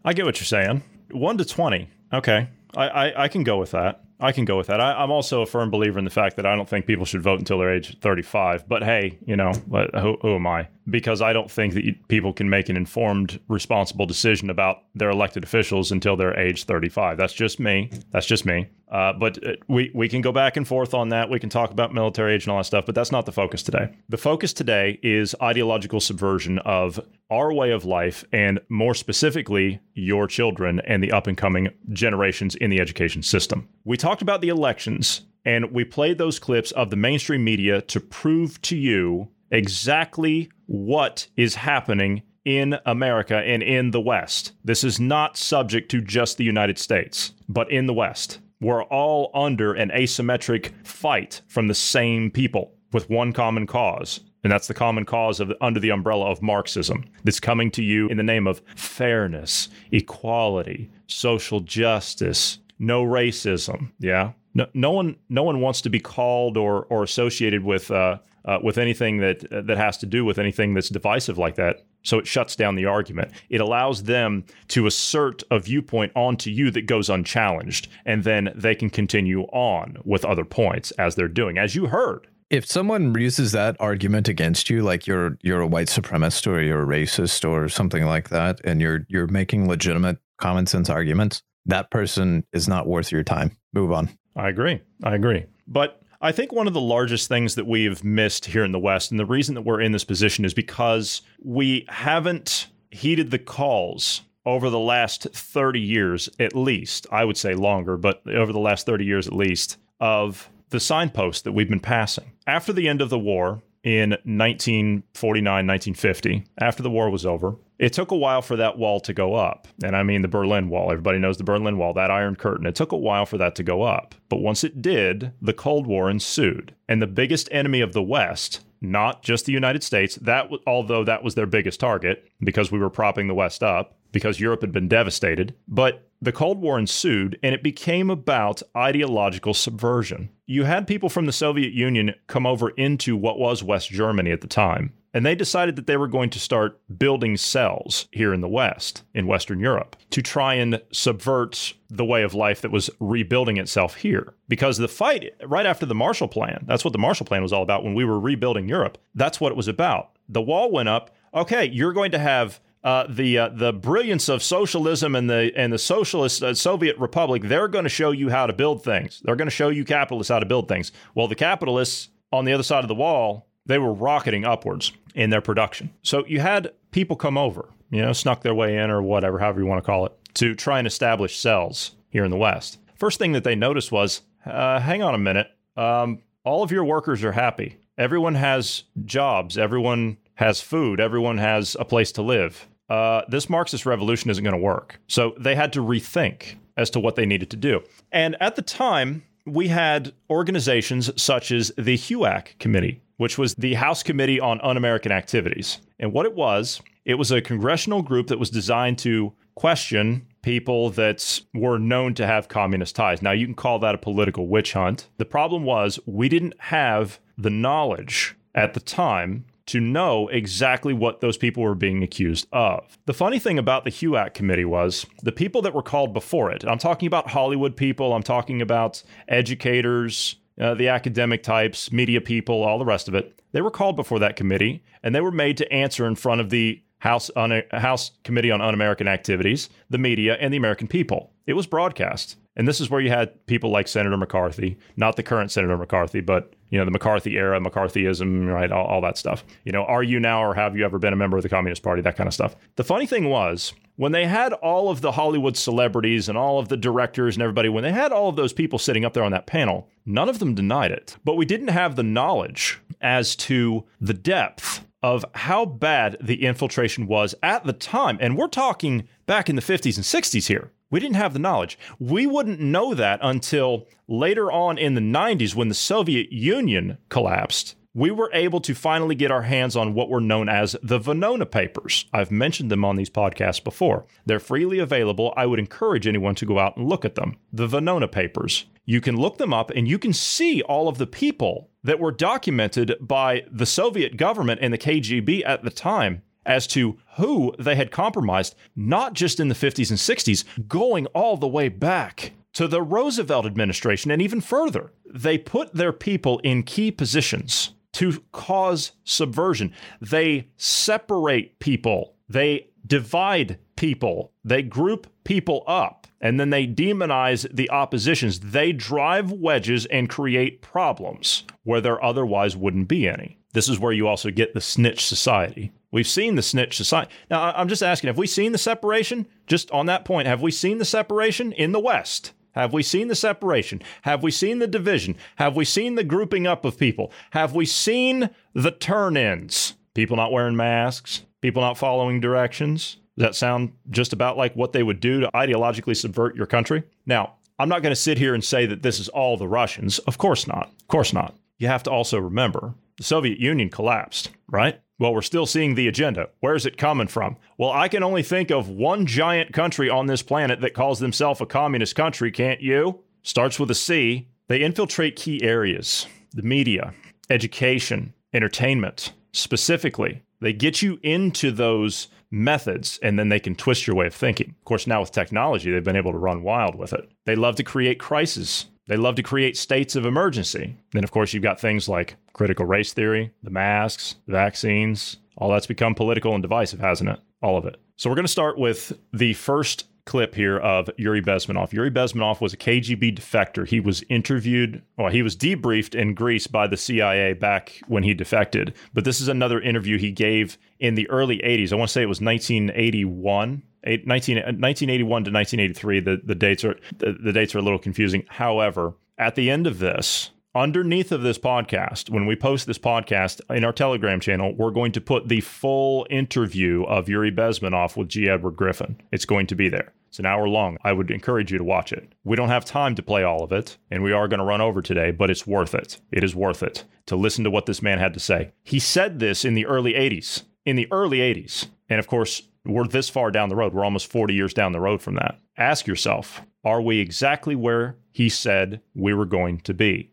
I get what you're saying. One to twenty. Okay, I I, I can go with that. I can go with that. I, I'm also a firm believer in the fact that I don't think people should vote until they're age 35. But hey, you know, who, who am I? Because I don't think that you, people can make an informed, responsible decision about their elected officials until they're age 35. That's just me. That's just me. Uh, but uh, we we can go back and forth on that. We can talk about military age and all that stuff. But that's not the focus today. The focus today is ideological subversion of our way of life, and more specifically, your children and the up and coming generations in the education system. We talked about the elections, and we played those clips of the mainstream media to prove to you exactly what is happening in America and in the West. This is not subject to just the United States, but in the West. We're all under an asymmetric fight from the same people with one common cause. And that's the common cause of under the umbrella of Marxism. That's coming to you in the name of fairness, equality, social justice, no racism. Yeah. No, no one, no one wants to be called or or associated with uh, uh, with anything that uh, that has to do with anything that's divisive like that. So it shuts down the argument. It allows them to assert a viewpoint onto you that goes unchallenged, and then they can continue on with other points as they're doing, as you heard. If someone uses that argument against you, like you're you're a white supremacist or you're a racist or something like that, and you're you're making legitimate common sense arguments, that person is not worth your time. Move on. I agree. I agree. But I think one of the largest things that we've missed here in the West, and the reason that we're in this position is because we haven't heeded the calls over the last 30 years, at least, I would say longer, but over the last 30 years at least, of the signposts that we've been passing. After the end of the war in 1949, 1950, after the war was over, it took a while for that wall to go up. And I mean the Berlin Wall. Everybody knows the Berlin Wall, that Iron Curtain. It took a while for that to go up. But once it did, the Cold War ensued. And the biggest enemy of the West, not just the United States, that although that was their biggest target because we were propping the West up because Europe had been devastated, but the Cold War ensued and it became about ideological subversion. You had people from the Soviet Union come over into what was West Germany at the time and they decided that they were going to start building cells here in the West, in Western Europe, to try and subvert the way of life that was rebuilding itself here. Because the fight right after the Marshall Plan, that's what the Marshall Plan was all about when we were rebuilding Europe. That's what it was about. The wall went up. Okay, you're going to have uh, the uh, the brilliance of socialism and the and the socialist uh, Soviet Republic. They're going to show you how to build things. They're going to show you capitalists how to build things. Well, the capitalists on the other side of the wall they were rocketing upwards in their production. So you had people come over, you know, snuck their way in or whatever, however you want to call it, to try and establish cells here in the West. First thing that they noticed was uh, hang on a minute, um, all of your workers are happy. Everyone has jobs, everyone has food, everyone has a place to live. Uh, this Marxist revolution isn't going to work. So they had to rethink as to what they needed to do. And at the time, we had organizations such as the HUAC Committee, which was the House Committee on Un American Activities. And what it was, it was a congressional group that was designed to question people that were known to have communist ties. Now, you can call that a political witch hunt. The problem was we didn't have the knowledge at the time to know exactly what those people were being accused of. The funny thing about the HUAC committee was the people that were called before it, I'm talking about Hollywood people, I'm talking about educators, uh, the academic types, media people, all the rest of it. They were called before that committee, and they were made to answer in front of the House Un- House Committee on Un-American Activities, the media, and the American people. It was broadcast, and this is where you had people like Senator McCarthy, not the current Senator McCarthy, but you know the McCarthy era, McCarthyism, right, all, all that stuff. You know, are you now or have you ever been a member of the Communist Party? That kind of stuff. The funny thing was when they had all of the Hollywood celebrities and all of the directors and everybody, when they had all of those people sitting up there on that panel, none of them denied it. But we didn't have the knowledge as to the depth of how bad the infiltration was at the time. And we're talking back in the 50s and 60s here. We didn't have the knowledge. We wouldn't know that until later on in the 90s when the Soviet Union collapsed. We were able to finally get our hands on what were known as the Venona papers. I've mentioned them on these podcasts before. They're freely available. I would encourage anyone to go out and look at them. The Venona papers. You can look them up and you can see all of the people that were documented by the Soviet government and the KGB at the time as to who they had compromised, not just in the 50s and 60s, going all the way back to the Roosevelt administration and even further. They put their people in key positions to cause subversion. They separate people, they divide people, they group people up, and then they demonize the oppositions. They drive wedges and create problems where there otherwise wouldn't be any. This is where you also get the snitch society. We've seen the snitch society. Now, I'm just asking, have we seen the separation? Just on that point, have we seen the separation in the West? Have we seen the separation? Have we seen the division? Have we seen the grouping up of people? Have we seen the turn ins? People not wearing masks, people not following directions. Does that sound just about like what they would do to ideologically subvert your country? Now, I'm not going to sit here and say that this is all the Russians. Of course not. Of course not. You have to also remember the Soviet Union collapsed, right? Well, we're still seeing the agenda. Where's it coming from? Well, I can only think of one giant country on this planet that calls themselves a communist country, can't you? Starts with a C. They infiltrate key areas, the media, education, entertainment. Specifically, they get you into those methods and then they can twist your way of thinking. Of course, now with technology, they've been able to run wild with it. They love to create crises. They love to create states of emergency. Then, of course, you've got things like critical race theory, the masks, the vaccines. All that's become political and divisive, hasn't it? All of it. So, we're going to start with the first clip here of Yuri Bezmenov. Yuri Bezmenov was a KGB defector. He was interviewed, well, he was debriefed in Greece by the CIA back when he defected. But this is another interview he gave in the early 80s. I want to say it was 1981. 19, 1981 uh, to 1983 the, the dates are the, the dates are a little confusing however at the end of this underneath of this podcast, when we post this podcast in our Telegram channel, we're going to put the full interview of Yuri Bezmenov with G. Edward Griffin. It's going to be there. It's an hour long. I would encourage you to watch it. We don't have time to play all of it, and we are going to run over today, but it's worth it. It is worth it to listen to what this man had to say. He said this in the early 80s. In the early 80s. And of course, we're this far down the road. We're almost 40 years down the road from that. Ask yourself, are we exactly where he said we were going to be?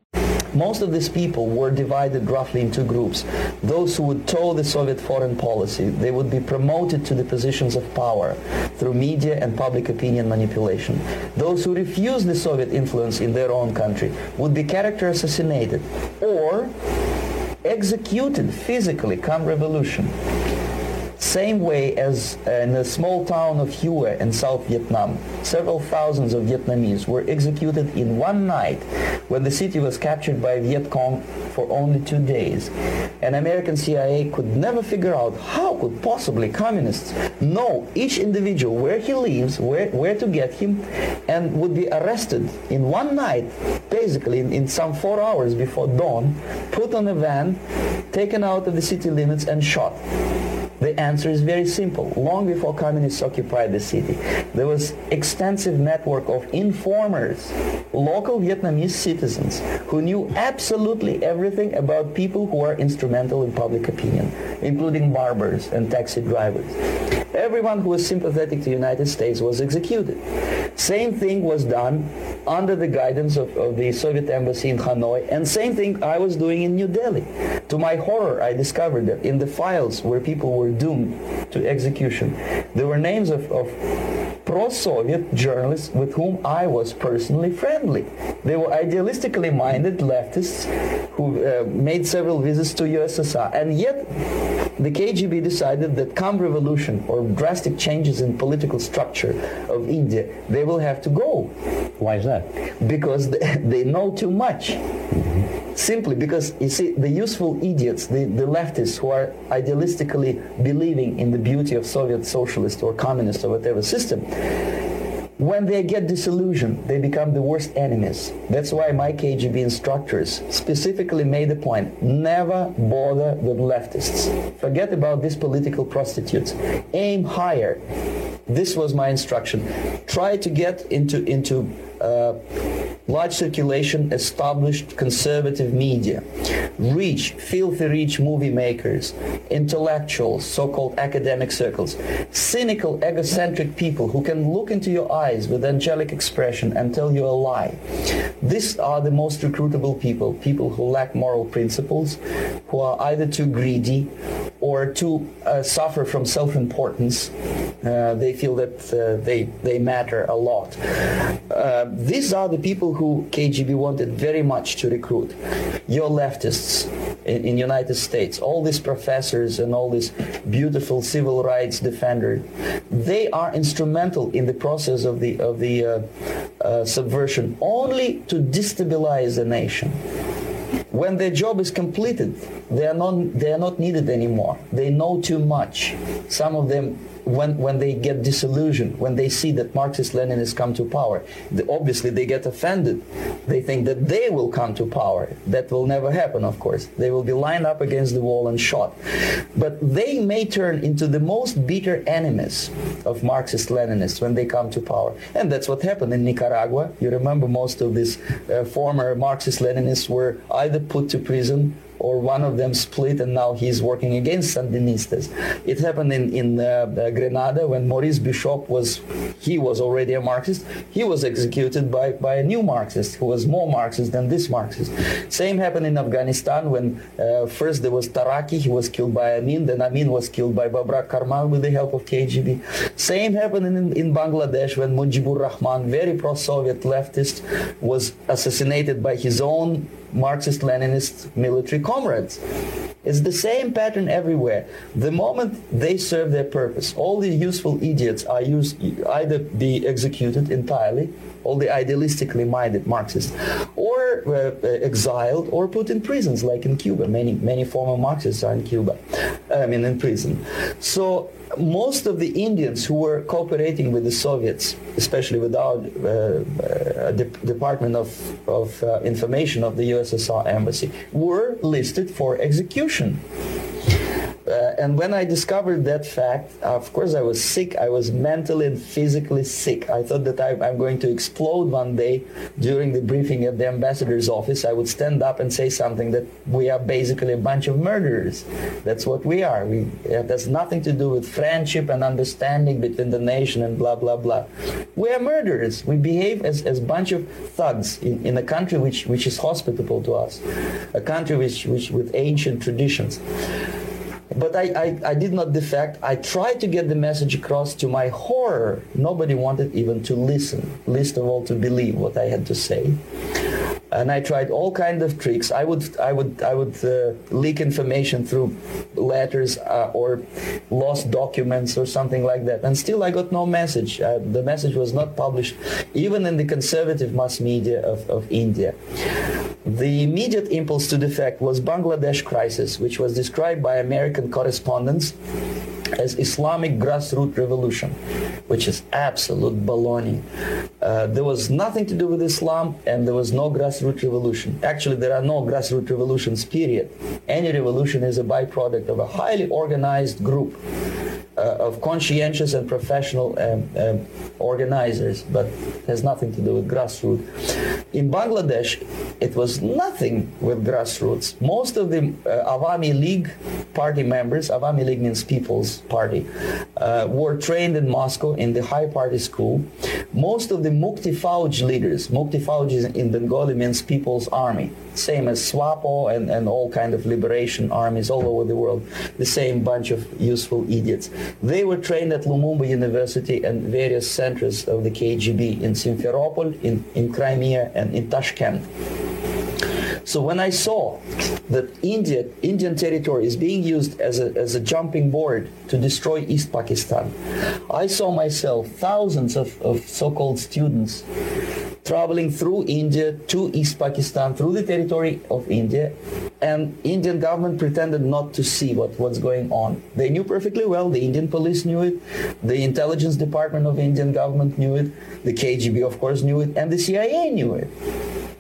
Most of these people were divided roughly into groups. Those who would toe the Soviet foreign policy, they would be promoted to the positions of power through media and public opinion manipulation. Those who refused the Soviet influence in their own country would be character assassinated or executed physically come revolution. Same way as uh, in the small town of Hue in South Vietnam, several thousands of Vietnamese were executed in one night when the city was captured by Viet Cong for only two days. And American CIA could never figure out how could possibly communists know each individual where he lives, where, where to get him, and would be arrested in one night, basically in, in some four hours before dawn, put on a van, taken out of the city limits and shot. The answer is very simple. Long before communists occupied the city, there was extensive network of informers, local Vietnamese citizens who knew absolutely everything about people who are instrumental in public opinion, including barbers and taxi drivers. Everyone who was sympathetic to the United States was executed. Same thing was done under the guidance of, of the Soviet embassy in Hanoi, and same thing I was doing in New Delhi. To my horror, I discovered that in the files where people were doomed to execution, there were names of, of pro-Soviet journalists with whom I was personally friendly. They were idealistically minded leftists who uh, made several visits to USSR, and yet the KGB decided that come revolution or drastic changes in political structure of India, they will have to go. Why is that? Because they, they know too much. Mm-hmm. Simply because, you see, the useful idiots, the, the leftists who are idealistically believing in the beauty of Soviet socialist or communist or whatever system, when they get disillusioned, they become the worst enemies. That's why my KGB instructors specifically made the point, never bother with leftists. Forget about these political prostitutes. Aim higher. This was my instruction. Try to get into, into uh, large circulation established conservative media, rich, filthy rich movie makers, intellectuals, so-called academic circles, cynical, egocentric people who can look into your eyes with angelic expression and tell you a lie. These are the most recruitable people, people who lack moral principles, who are either too greedy or too uh, suffer from self-importance. Uh, they feel that uh, they, they matter a lot. Uh, these are the people who KGB wanted very much to recruit. Your leftists in, in United States, all these professors and all these beautiful civil rights defenders, they are instrumental in the process of the, of the uh, uh, subversion only to destabilize the nation when their job is completed, they are not they are not needed anymore. They know too much. Some of them when, when they get disillusioned, when they see that Marxist-Leninists come to power, the, obviously they get offended. They think that they will come to power. That will never happen, of course. They will be lined up against the wall and shot. But they may turn into the most bitter enemies of Marxist-Leninists when they come to power. And that's what happened in Nicaragua. You remember most of these uh, former Marxist-Leninists were either put to prison or one of them split and now he's working against Sandinistas. It happened in, in uh, uh, Grenada when Maurice Bishop was, he was already a Marxist. He was executed by, by a new Marxist who was more Marxist than this Marxist. Same happened in Afghanistan when uh, first there was Taraki, he was killed by Amin, then Amin was killed by Babrak Karmal with the help of KGB. Same happened in, in Bangladesh when Mujibur Rahman, very pro-Soviet leftist, was assassinated by his own Marxist-Leninist military comrades. It's the same pattern everywhere. The moment they serve their purpose, all the useful idiots are used, either be executed entirely, all the idealistically minded Marxists, or uh, exiled or put in prisons, like in Cuba. Many many former Marxists are in Cuba, I mean in prison. So most of the Indians who were cooperating with the Soviets, especially with our uh, uh, De- Department of, of uh, Information of the USSR Embassy, were listed for execution. Uh, and when I discovered that fact, of course, I was sick. I was mentally and physically sick. I thought that I, am going to explode one day during the briefing at the ambassador's office. I would stand up and say something that we are basically a bunch of murderers. That's what we are. We, it has nothing to do with friendship and understanding between the nation and blah, blah, blah. We are murderers. We behave as, a bunch of thugs in, in a country which, which is hospitable to us, a country which, which with ancient traditions. But I, I, I, did not defect. I tried to get the message across to my horror. Nobody wanted even to listen, least of all to believe what I had to say. And I tried all kinds of tricks. I would, I would, I would uh, leak information through letters uh, or lost documents or something like that. And still, I got no message. Uh, the message was not published, even in the conservative mass media of, of India. The immediate impulse to defect was Bangladesh crisis, which was described by American correspondents as Islamic grassroots revolution, which is absolute baloney. Uh, there was nothing to do with Islam, and there was no grassroots revolution. Actually, there are no grassroots revolutions. Period. Any revolution is a byproduct of a highly organized group of conscientious and professional um, um, organizers, but has nothing to do with grassroots. In Bangladesh, it was nothing with grassroots. Most of the uh, Awami League party members, Awami League means People's Party, uh, were trained in Moscow in the high party school. Most of the Mukti Fauj leaders, Mukti Fauj in Bengali means People's Army, same as SWAPO and, and all kind of liberation armies all over the world, the same bunch of useful idiots. They were trained at Lumumba University and various centers of the KGB in Simferopol, in, in Crimea, and in Tashkent. So when I saw that India, Indian territory is being used as a, as a jumping board to destroy East Pakistan, I saw myself thousands of, of so-called students traveling through India to East Pakistan, through the territory of India, and Indian government pretended not to see what was going on. They knew perfectly well, the Indian police knew it, the intelligence department of Indian government knew it, the KGB of course knew it, and the CIA knew it.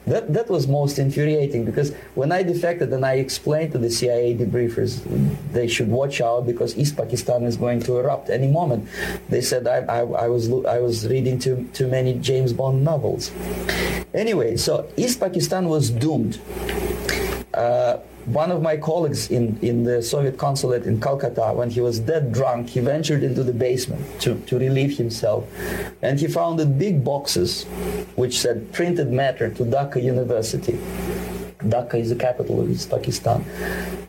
That, that was most infuriating because when I defected and I explained to the CIA debriefers they should watch out because East Pakistan is going to erupt any moment, they said I, I, I was, I was reading too, too many James Bond novels. Anyway, so East Pakistan was doomed. Uh, one of my colleagues in, in the Soviet consulate in Calcutta, when he was dead drunk, he ventured into the basement to, to relieve himself. And he found big boxes which said printed matter to Dhaka University. Dhaka is the capital of East Pakistan.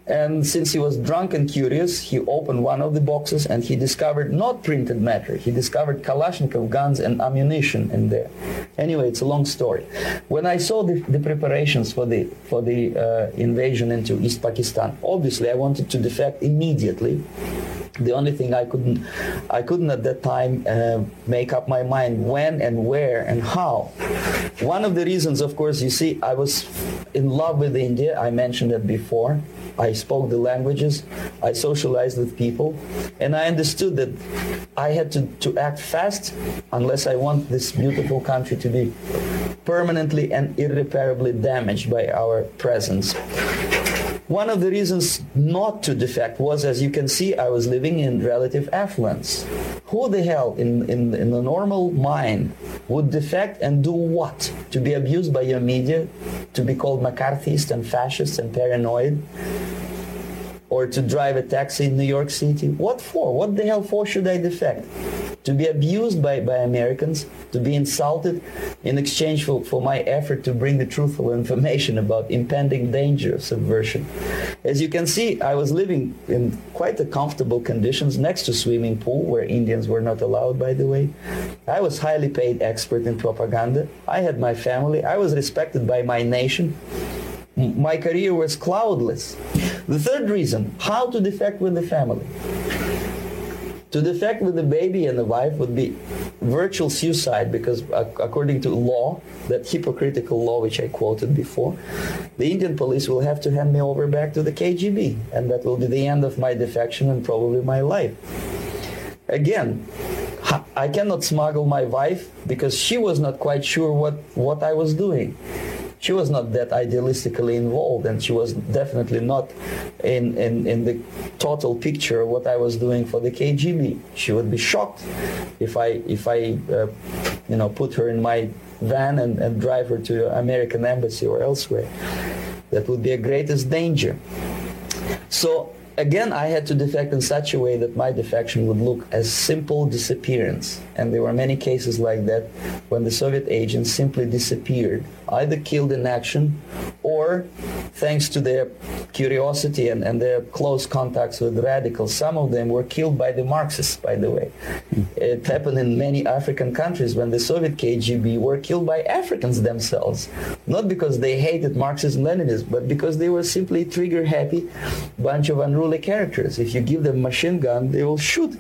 And since he was drunk and curious, he opened one of the boxes and he discovered not printed matter. He discovered Kalashnikov guns and ammunition in there. Anyway, it's a long story. When I saw the, the preparations for the for the uh, invasion into East Pakistan, obviously I wanted to defect immediately the only thing I couldn't I couldn't at that time uh, make up my mind when and where and how. One of the reasons, of course, you see, I was in love with India. I mentioned it before. I spoke the languages. I socialized with people, and I understood that I had to, to act fast unless I want this beautiful country to be permanently and irreparably damaged by our presence. One of the reasons not to defect was, as you can see, I was living in relative affluence. Who the hell in, in, in the normal mind would defect and do what? To be abused by your media, to be called McCarthyist and fascist and paranoid? Or to drive a taxi in New York City. What for? What the hell for should I defect? To be abused by, by Americans, to be insulted in exchange for, for my effort to bring the truthful information about impending danger of subversion. As you can see, I was living in quite a comfortable conditions next to swimming pool where Indians were not allowed, by the way. I was highly paid expert in propaganda. I had my family. I was respected by my nation my career was cloudless. The third reason, how to defect with the family. To defect with the baby and the wife would be virtual suicide because according to law, that hypocritical law which I quoted before, the Indian police will have to hand me over back to the KGB and that will be the end of my defection and probably my life. Again, I cannot smuggle my wife because she was not quite sure what, what I was doing she was not that idealistically involved and she was definitely not in, in, in the total picture of what I was doing for the KGB. She would be shocked if I, if I uh, you know, put her in my van and, and drive her to American embassy or elsewhere. That would be a greatest danger. So again, I had to defect in such a way that my defection would look as simple disappearance. And there were many cases like that when the Soviet agents simply disappeared, either killed in action or thanks to their curiosity and, and their close contacts with radicals, some of them were killed by the Marxists, by the way. Hmm. It happened in many African countries when the Soviet KGB were killed by Africans themselves, not because they hated Marxism Leninism, but because they were simply trigger happy bunch of unruly characters. If you give them machine gun, they will shoot.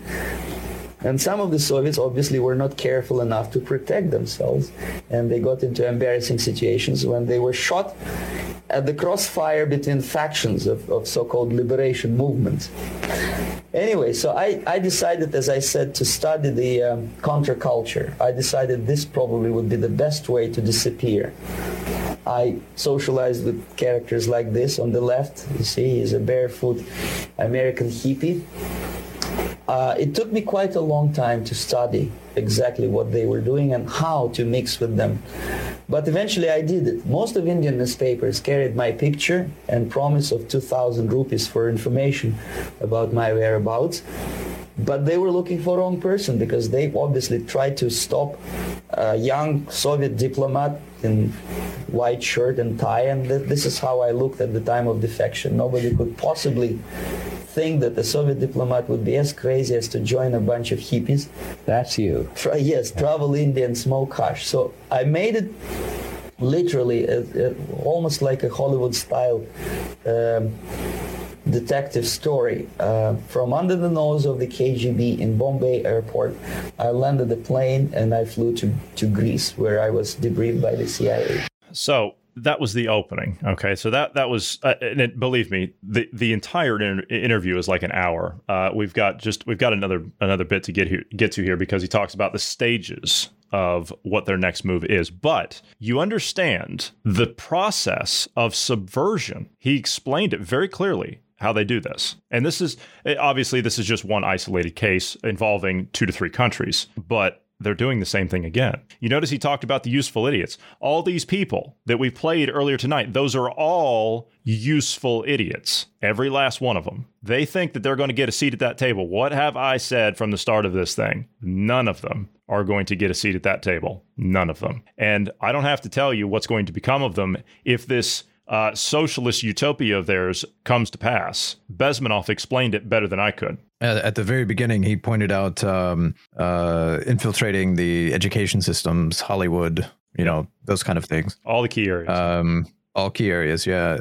And some of the Soviets obviously were not careful enough to protect themselves, and they got into embarrassing situations when they were shot at the crossfire between factions of, of so-called liberation movements. Anyway, so I, I decided, as I said, to study the um, counterculture. I decided this probably would be the best way to disappear. I socialized with characters like this on the left. You see, he's a barefoot American hippie uh, it took me quite a long time to study exactly what they were doing and how to mix with them. But eventually I did it. Most of Indian newspapers carried my picture and promise of 2,000 rupees for information about my whereabouts. But they were looking for wrong person because they obviously tried to stop a young Soviet diplomat in white shirt and tie. And th- this is how I looked at the time of defection. Nobody could possibly think that a Soviet diplomat would be as crazy as to join a bunch of hippies. That's you. Tra- yes, travel India and smoke hash. So I made it literally uh, uh, almost like a Hollywood style um, detective story. Uh, from under the nose of the KGB in Bombay airport, I landed the plane and I flew to, to Greece where I was debriefed by the CIA. So that was the opening. Okay, so that that was, uh, and it, believe me, the the entire inter- interview is like an hour. Uh, we've got just we've got another another bit to get here get to here because he talks about the stages of what their next move is. But you understand the process of subversion. He explained it very clearly how they do this. And this is obviously this is just one isolated case involving two to three countries, but they're doing the same thing again. You notice he talked about the useful idiots. All these people that we played earlier tonight, those are all useful idiots. Every last one of them. They think that they're going to get a seat at that table. What have I said from the start of this thing? None of them are going to get a seat at that table. None of them. And I don't have to tell you what's going to become of them if this uh, socialist utopia of theirs comes to pass. Bezmenov explained it better than I could. At the very beginning, he pointed out um, uh, infiltrating the education systems, Hollywood, you know, those kind of things. All the key areas. Um, all key areas, yeah.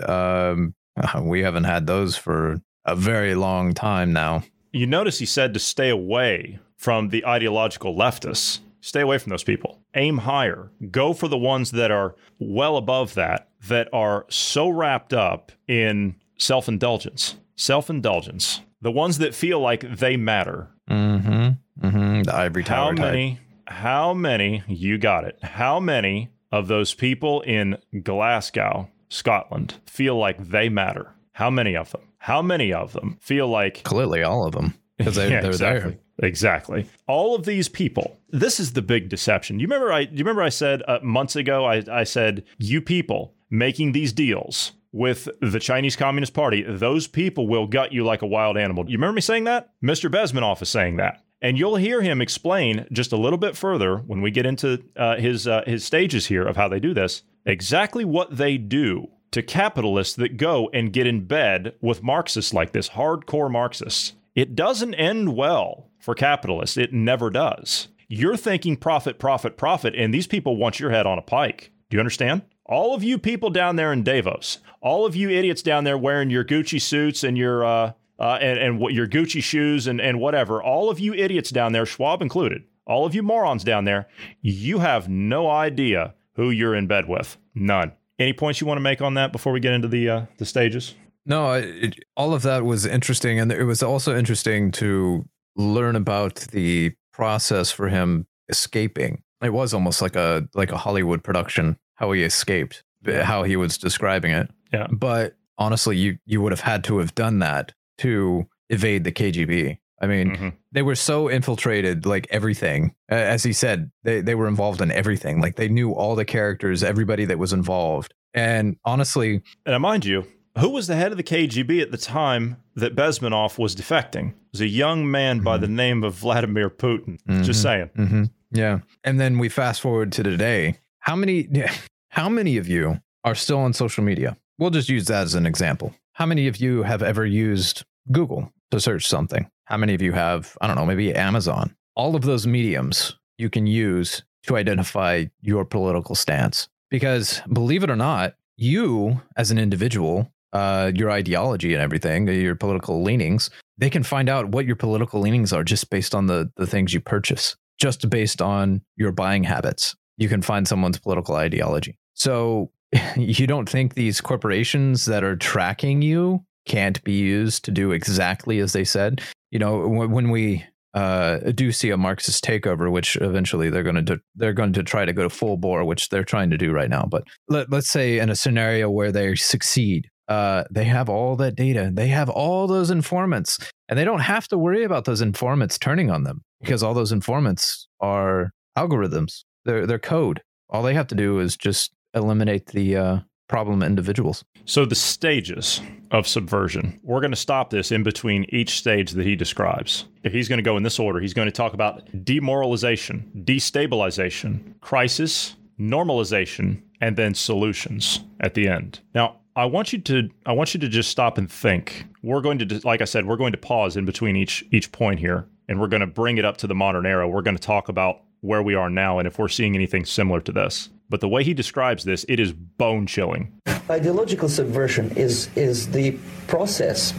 Um, we haven't had those for a very long time now. You notice he said to stay away from the ideological leftists. Stay away from those people. Aim higher. Go for the ones that are well above that, that are so wrapped up in self indulgence. Self indulgence. The ones that feel like they matter. Mm-hmm. Mm-hmm. The ivory tower. How many? How many? You got it. How many of those people in Glasgow, Scotland, feel like they matter? How many of them? How many of them feel like Clearly, all of them because they, Yeah, they're exactly. there. Exactly. All of these people. This is the big deception. You remember? I you remember I said uh, months ago. I I said you people making these deals with the Chinese Communist Party. Those people will gut you like a wild animal. You remember me saying that? Mr. Bezmenov is saying that. And you'll hear him explain just a little bit further when we get into uh, his uh, his stages here of how they do this. Exactly what they do to capitalists that go and get in bed with Marxists like this, hardcore Marxists. It doesn't end well for capitalists. It never does. You're thinking profit, profit, profit, and these people want your head on a pike. Do you understand? All of you people down there in Davos, all of you idiots down there wearing your Gucci suits and your uh, uh, and, and what your Gucci shoes and, and whatever, all of you idiots down there, Schwab included, all of you morons down there, you have no idea who you're in bed with. None. Any points you want to make on that before we get into the uh, the stages? No, it, all of that was interesting, and it was also interesting to learn about the process for him escaping. It was almost like a like a Hollywood production how he escaped, how he was describing it. Yeah. But honestly, you you would have had to have done that to evade the KGB. I mean, mm-hmm. they were so infiltrated, like everything. As he said, they they were involved in everything. Like they knew all the characters, everybody that was involved. And honestly, And I mind you, who was the head of the KGB at the time that Bezmenov was defecting? It was a young man by mm-hmm. the name of Vladimir Putin. Just mm-hmm. saying. hmm Yeah. And then we fast forward to today. How many how many of you are still on social media? We'll just use that as an example. How many of you have ever used Google to search something? How many of you have, I don't know, maybe Amazon? All of those mediums you can use to identify your political stance. Because believe it or not, you as an individual, uh, your ideology and everything, your political leanings, they can find out what your political leanings are just based on the, the things you purchase, just based on your buying habits. You can find someone's political ideology. So you don't think these corporations that are tracking you can't be used to do exactly as they said? You know, when, we uh, do see a Marxist takeover, which eventually they're going to they're going to try to go to full bore, which they're trying to do right now. But let, let's say in a scenario where they succeed, uh, they have all that data, they have all those informants, and they don't have to worry about those informants turning on them because all those informants are algorithms. They're they're code. All they have to do is just eliminate the uh, problem individuals. So the stages of subversion. We're going to stop this in between each stage that he describes. If he's going to go in this order, he's going to talk about demoralization, destabilization, crisis, normalization, and then solutions at the end. Now, I want you to I want you to just stop and think. We're going to like I said, we're going to pause in between each each point here and we're going to bring it up to the modern era. We're going to talk about where we are now and if we're seeing anything similar to this. But the way he describes this, it is bone chilling. Ideological subversion is is the process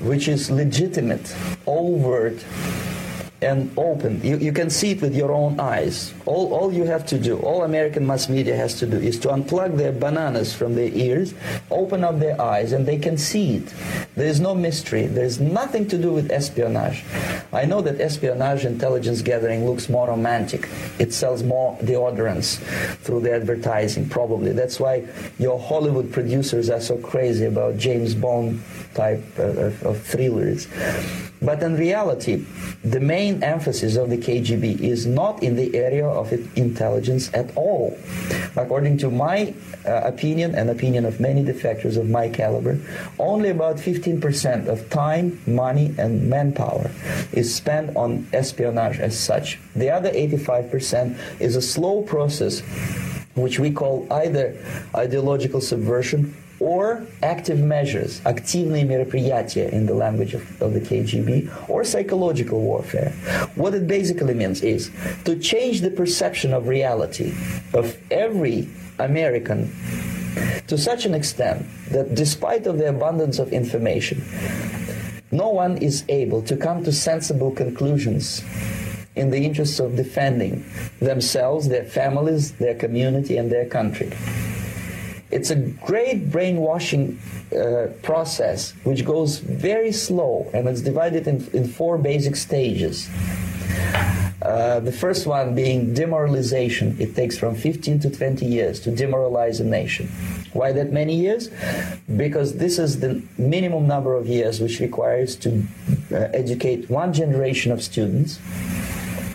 which is legitimate, overt, and open. You, you can see it with your own eyes. All, all you have to do, all American mass media has to do, is to unplug their bananas from their ears, open up their eyes, and they can see it. There is no mystery. There is nothing to do with espionage. I know that espionage intelligence gathering looks more romantic. It sells more deodorants through the advertising, probably. That's why your Hollywood producers are so crazy about James Bond type of, of thrillers. But in reality, the main emphasis of the KGB is not in the area of intelligence at all. According to my uh, opinion and opinion of many defectors of my caliber, only about 15% of time, money, and manpower is spent on espionage as such. The other 85% is a slow process which we call either ideological subversion or active measures, активные мероприятия in the language of, of the KGB, or psychological warfare. What it basically means is to change the perception of reality of every American to such an extent that despite of the abundance of information, no one is able to come to sensible conclusions in the interests of defending themselves, their families, their community, and their country. It's a great brainwashing uh, process which goes very slow and it's divided in, in four basic stages. Uh, the first one being demoralization. It takes from 15 to 20 years to demoralize a nation. Why that many years? Because this is the minimum number of years which requires to uh, educate one generation of students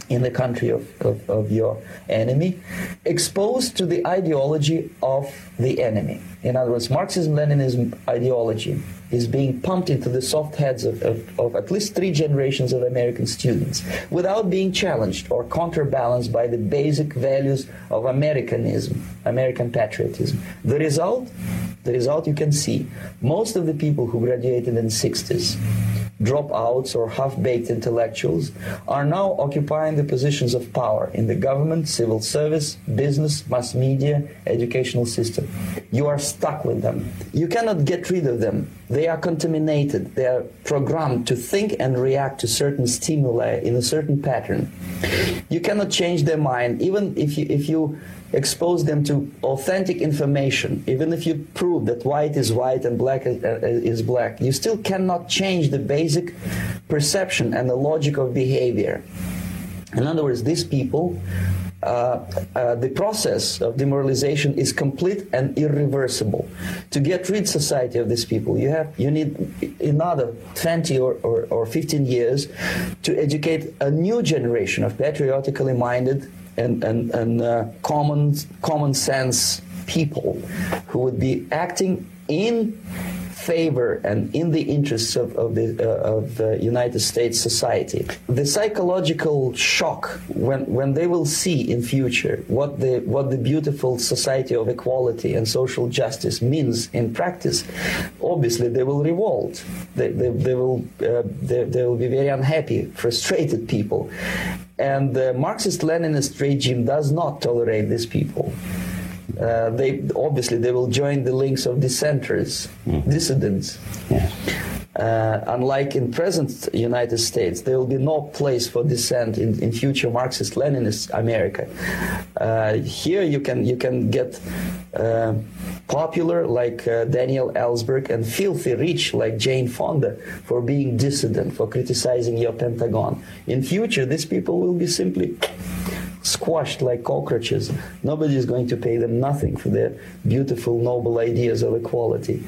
in the country of, of, of, your enemy, exposed to the ideology of the enemy. In other words, Marxism Leninism ideology is being pumped into the soft heads of, of, of, at least three generations of American students without being challenged or counterbalanced by the basic values of Americanism, American patriotism. The result, the result you can see, most of the people who graduated in the 60s dropouts or half-baked intellectuals are now occupying the positions of power in the government, civil service, business, mass media, educational system. You are stuck with them. You cannot get rid of them. They are contaminated. They are programmed to think and react to certain stimuli in a certain pattern. You cannot change their mind, even if you if you expose them to authentic information, even if you prove that white is white and black is, uh, is, black, you still cannot change the basic perception and the logic of behavior. In other words, these people, uh, uh, the process of demoralization is complete and irreversible. To get rid society of these people, you have you need another 20 or, or, or 15 years to educate a new generation of patriotically minded and, and, and uh, common, common sense people who would be acting in favor and in the interests of, of the uh, of the United States society. The psychological shock when when they will see in future what the what the beautiful society of equality and social justice means in practice, obviously they will revolt. They, they, they will uh, they, they will be very unhappy, frustrated people, and the Marxist-Leninist regime does not tolerate these people. Uh, they obviously they will join the links of dissenters, mm. dissidents. Yeah. Uh, unlike in present United States, there will be no place for dissent in, in future Marxist-Leninist America. Uh, here you can you can get uh, popular like uh, Daniel Ellsberg and filthy rich like Jane Fonda for being dissident, for criticizing your Pentagon. In future, these people will be simply squashed like cockroaches. Nobody is going to pay them nothing for their beautiful, noble ideas of equality.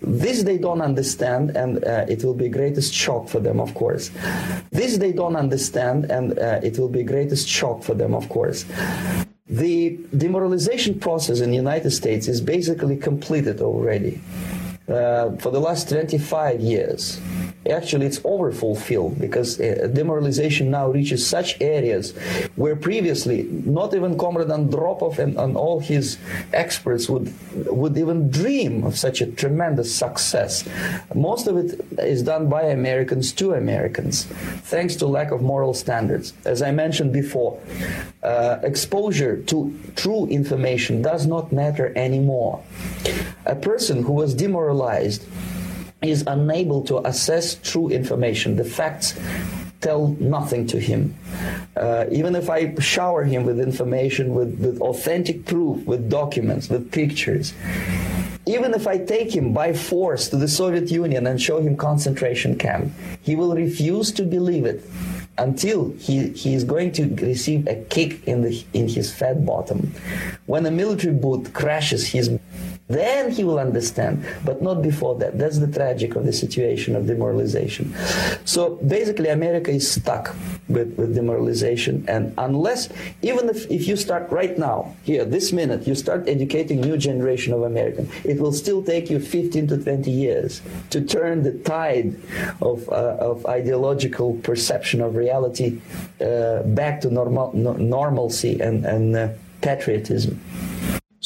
This they don't understand, and uh, it will be greatest shock for them, of course. This they don't understand, and uh, it will be greatest shock for them, of course. The demoralization process in the United States is basically completed already. Uh, for the last 25 years actually it's overfulfilled because uh, demoralization now reaches such areas where previously not even Comrade Andropov and, and all his experts would would even dream of such a tremendous success. Most of it is done by Americans to Americans, thanks to lack of moral standards. As I mentioned before, uh, exposure to true information does not matter anymore. A person who was demoralized is unable to assess true information. The facts tell nothing to him. Uh, even if I shower him with information, with, with authentic proof, with documents, with pictures, even if I take him by force to the Soviet Union and show him concentration camp, he will refuse to believe it until he, he is going to receive a kick in the in his fat bottom. When a military boot crashes his then he will understand, but not before that. That's the tragic of the situation of demoralization. So basically, America is stuck with, with demoralization, and unless, even if, if you start right now, here, this minute, you start educating new generation of Americans, it will still take you 15 to 20 years to turn the tide of, uh, of ideological perception of reality uh, back to normal, no, normalcy and, and uh, patriotism.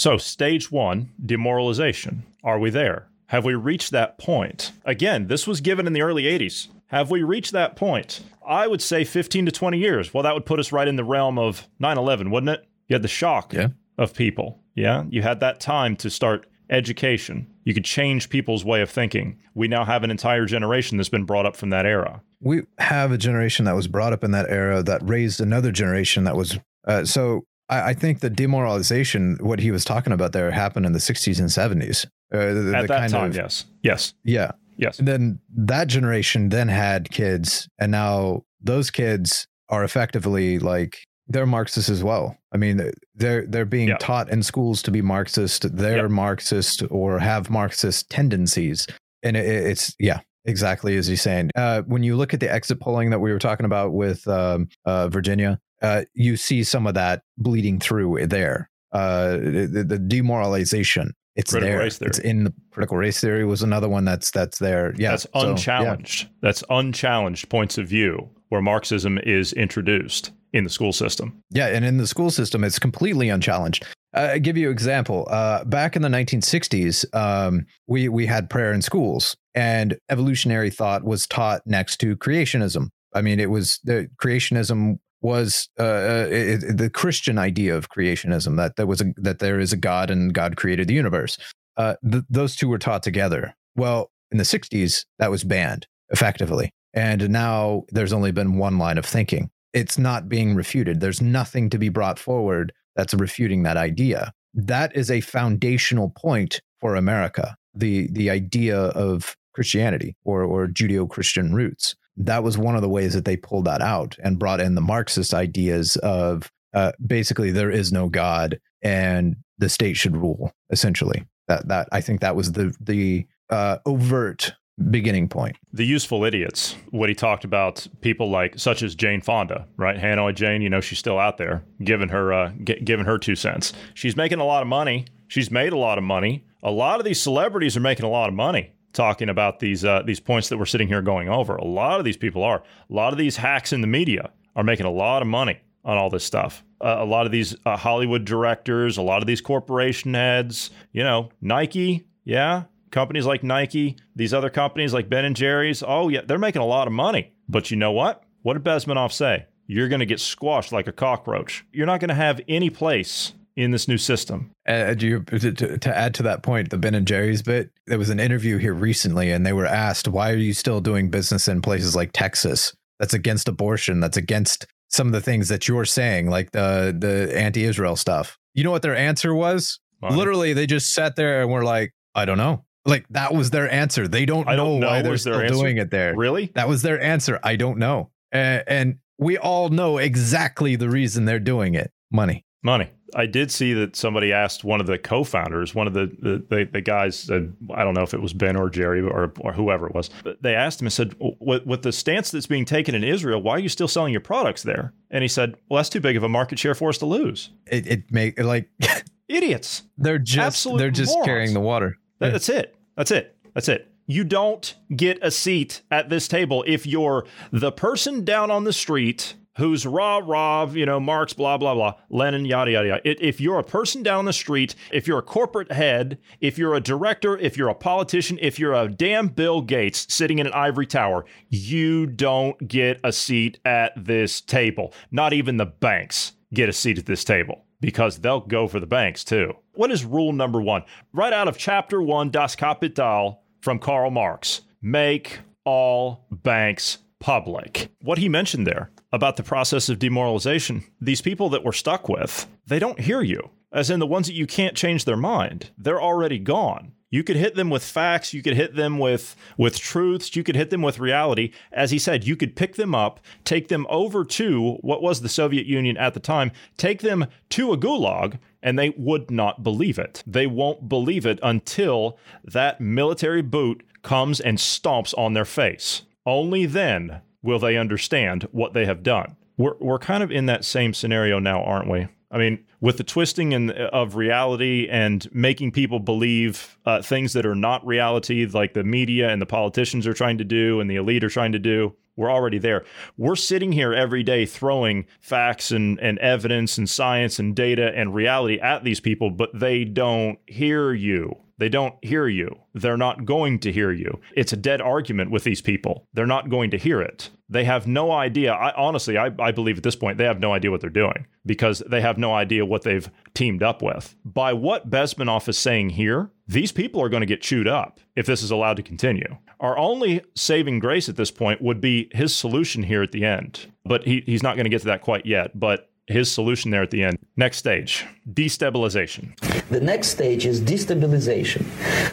So, stage one, demoralization. Are we there? Have we reached that point? Again, this was given in the early 80s. Have we reached that point? I would say 15 to 20 years. Well, that would put us right in the realm of 9 11, wouldn't it? You had the shock yeah. of people. Yeah. You had that time to start education. You could change people's way of thinking. We now have an entire generation that's been brought up from that era. We have a generation that was brought up in that era that raised another generation that was. Uh, so I, I, think the demoralization, what he was talking about there, happened in the 60s and 70s. Uh, the, At the that time, of, yes, yes, yeah, yes. And then that generation then had kids, and now those kids are effectively like they're Marxists as well. I mean, they're they're being yeah. taught in schools to be Marxist. They're Marxist or have Marxist tendencies, and it, it's yeah, exactly as he's saying. Uh, when you look at the exit polling that we were talking about with um, uh, Virginia, uh, you see some of that bleeding through there. Uh, the, the, demoralization. It's critical there. It's in the critical race theory was another one that's that's there. Yeah, that's unchallenged. So, yeah. That's unchallenged points of view where Marxism is introduced in the school system. Yeah, and in the school system, it's completely unchallenged. Uh, I'll give you an example. Uh, back in the 1960s, um, we we had prayer in schools, and evolutionary thought was taught next to creationism. I mean, it was the creationism was uh, uh it, it, the Christian idea of creationism that there was a, that there is a God and God created the universe. Uh, th- those two were taught together. Well, in the 60s, that was banned effectively, and now there's only been one line of thinking. It's not being refuted. There's nothing to be brought forward that's refuting that idea. That is a foundational point for America. The the idea of Christianity or or Judeo Christian roots that was one of the ways that they pulled that out and brought in the Marxist ideas of uh, basically there is no God and the state should rule. Essentially, that that I think that was the the uh, overt beginning point. The useful idiots. What he talked about, people like such as Jane Fonda, right? Hanoi Jane. You know, she's still out there, giving her uh, g- giving her two cents. She's making a lot of money. She's made a lot of money. A lot of these celebrities are making a lot of money talking about these uh, these points that we're sitting here going over. A lot of these people are. A lot of these hacks in the media are making a lot of money on all this stuff. Uh, a lot of these uh, Hollywood directors, a lot of these corporation heads, you know, Nike, yeah, companies like Nike, these other companies like Ben and Jerry's, oh yeah, they're making a lot of money. But you know what? What did Bezmenov say? You're going to get squashed like a cockroach. You're not going to have any place in this new system. Uh, you, to, to, add to that point, the Ben and Jerry's bit, there was an interview here recently, and they were asked, "Why are you still doing business in places like Texas? That's against abortion. That's against some of the things that you're saying, like the the anti-Israel stuff." You know what their answer was? Money. Literally, they just sat there and were like, "I don't know." Like that was their answer. They don't, know, don't know, why they're still doing it there. Really? That was their answer. I don't know. and, and we all know exactly the reason they're doing it. Money. Money. I did see that somebody asked one of the co-founders, one of the the, the, the guys, uh, I don't know if it was Ben or Jerry or, or whoever it was, but they asked him and said, with, with the stance that's being taken in Israel, why are you still selling your products there? And he said, well, that's too big of a market share for us to lose. It, it make like idiots. They're just Absolute they're just morons. carrying the water. That, that's it. That's it. That's it. You don't get a seat at this table if you're the person down on the street who's rah rah, you know, Marx, blah blah blah, Lenin, yada yada yada. If you're a person down the street, if you're a corporate head, if you're a director, if you're a politician, if you're a damn Bill Gates sitting in an ivory tower, you don't get a seat at this table. Not even the banks get a seat at this table because they'll go for the banks too. What is rule number one? Right out of chapter one, Das Kapital from Karl Marx. Make all banks public. What he mentioned there about the process of demoralization, these people that we're stuck with, they don't hear you. As in the ones that you can't change their mind, they're already gone. You could hit them with facts, you could hit them with with truths, you could hit them with reality. As he said, you could pick them up, take them over to what was the Soviet Union at the time, take them to a gulag, and they would not believe it. They won't believe it until that military boot comes and stomps on their face. Only then will they understand what they have done. We're, we're kind of in that same scenario now, aren't we? I mean, with the twisting in, of reality and making people believe uh, things that are not reality, like the media and the politicians are trying to do and the elite are trying to do, we're already there. We're sitting here every day throwing facts and, and evidence and science and data and reality at these people, but they don't hear you. They don't hear you. They're not going to hear you. It's a dead argument with these people. They're not going to hear it. They have no idea. I honestly, I, I believe at this point, they have no idea what they're doing because they have no idea what they've teamed up with. By what Bezmenov is saying here, these people are going to get chewed up if this is allowed to continue. Our only saving grace at this point would be his solution here at the end. But he, he's not going to get to that quite yet. But his solution there at the end. Next stage destabilization. The next stage is destabilization.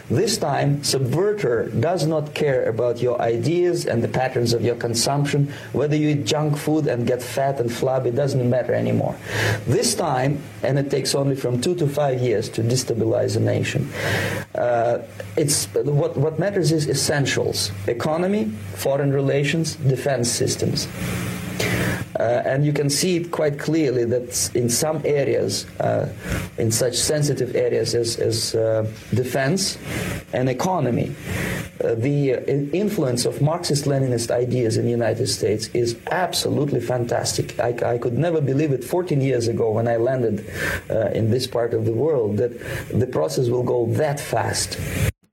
This time, subverter does not care about your ideas and the patterns of your consumption. Whether you eat junk food and get fat and flabby doesn't matter anymore. This time, and it takes only from two to five years to destabilize a nation. Uh, it's what what matters is essentials: economy, foreign relations, defense systems. Uh, and you can see it quite clearly that in some areas, uh, in such sensitive areas as, as uh, defense and economy, uh, the influence of Marxist Leninist ideas in the United States is absolutely fantastic. I, I, could never believe it 14 years ago when I landed uh, in this part of the world that the process will go that fast.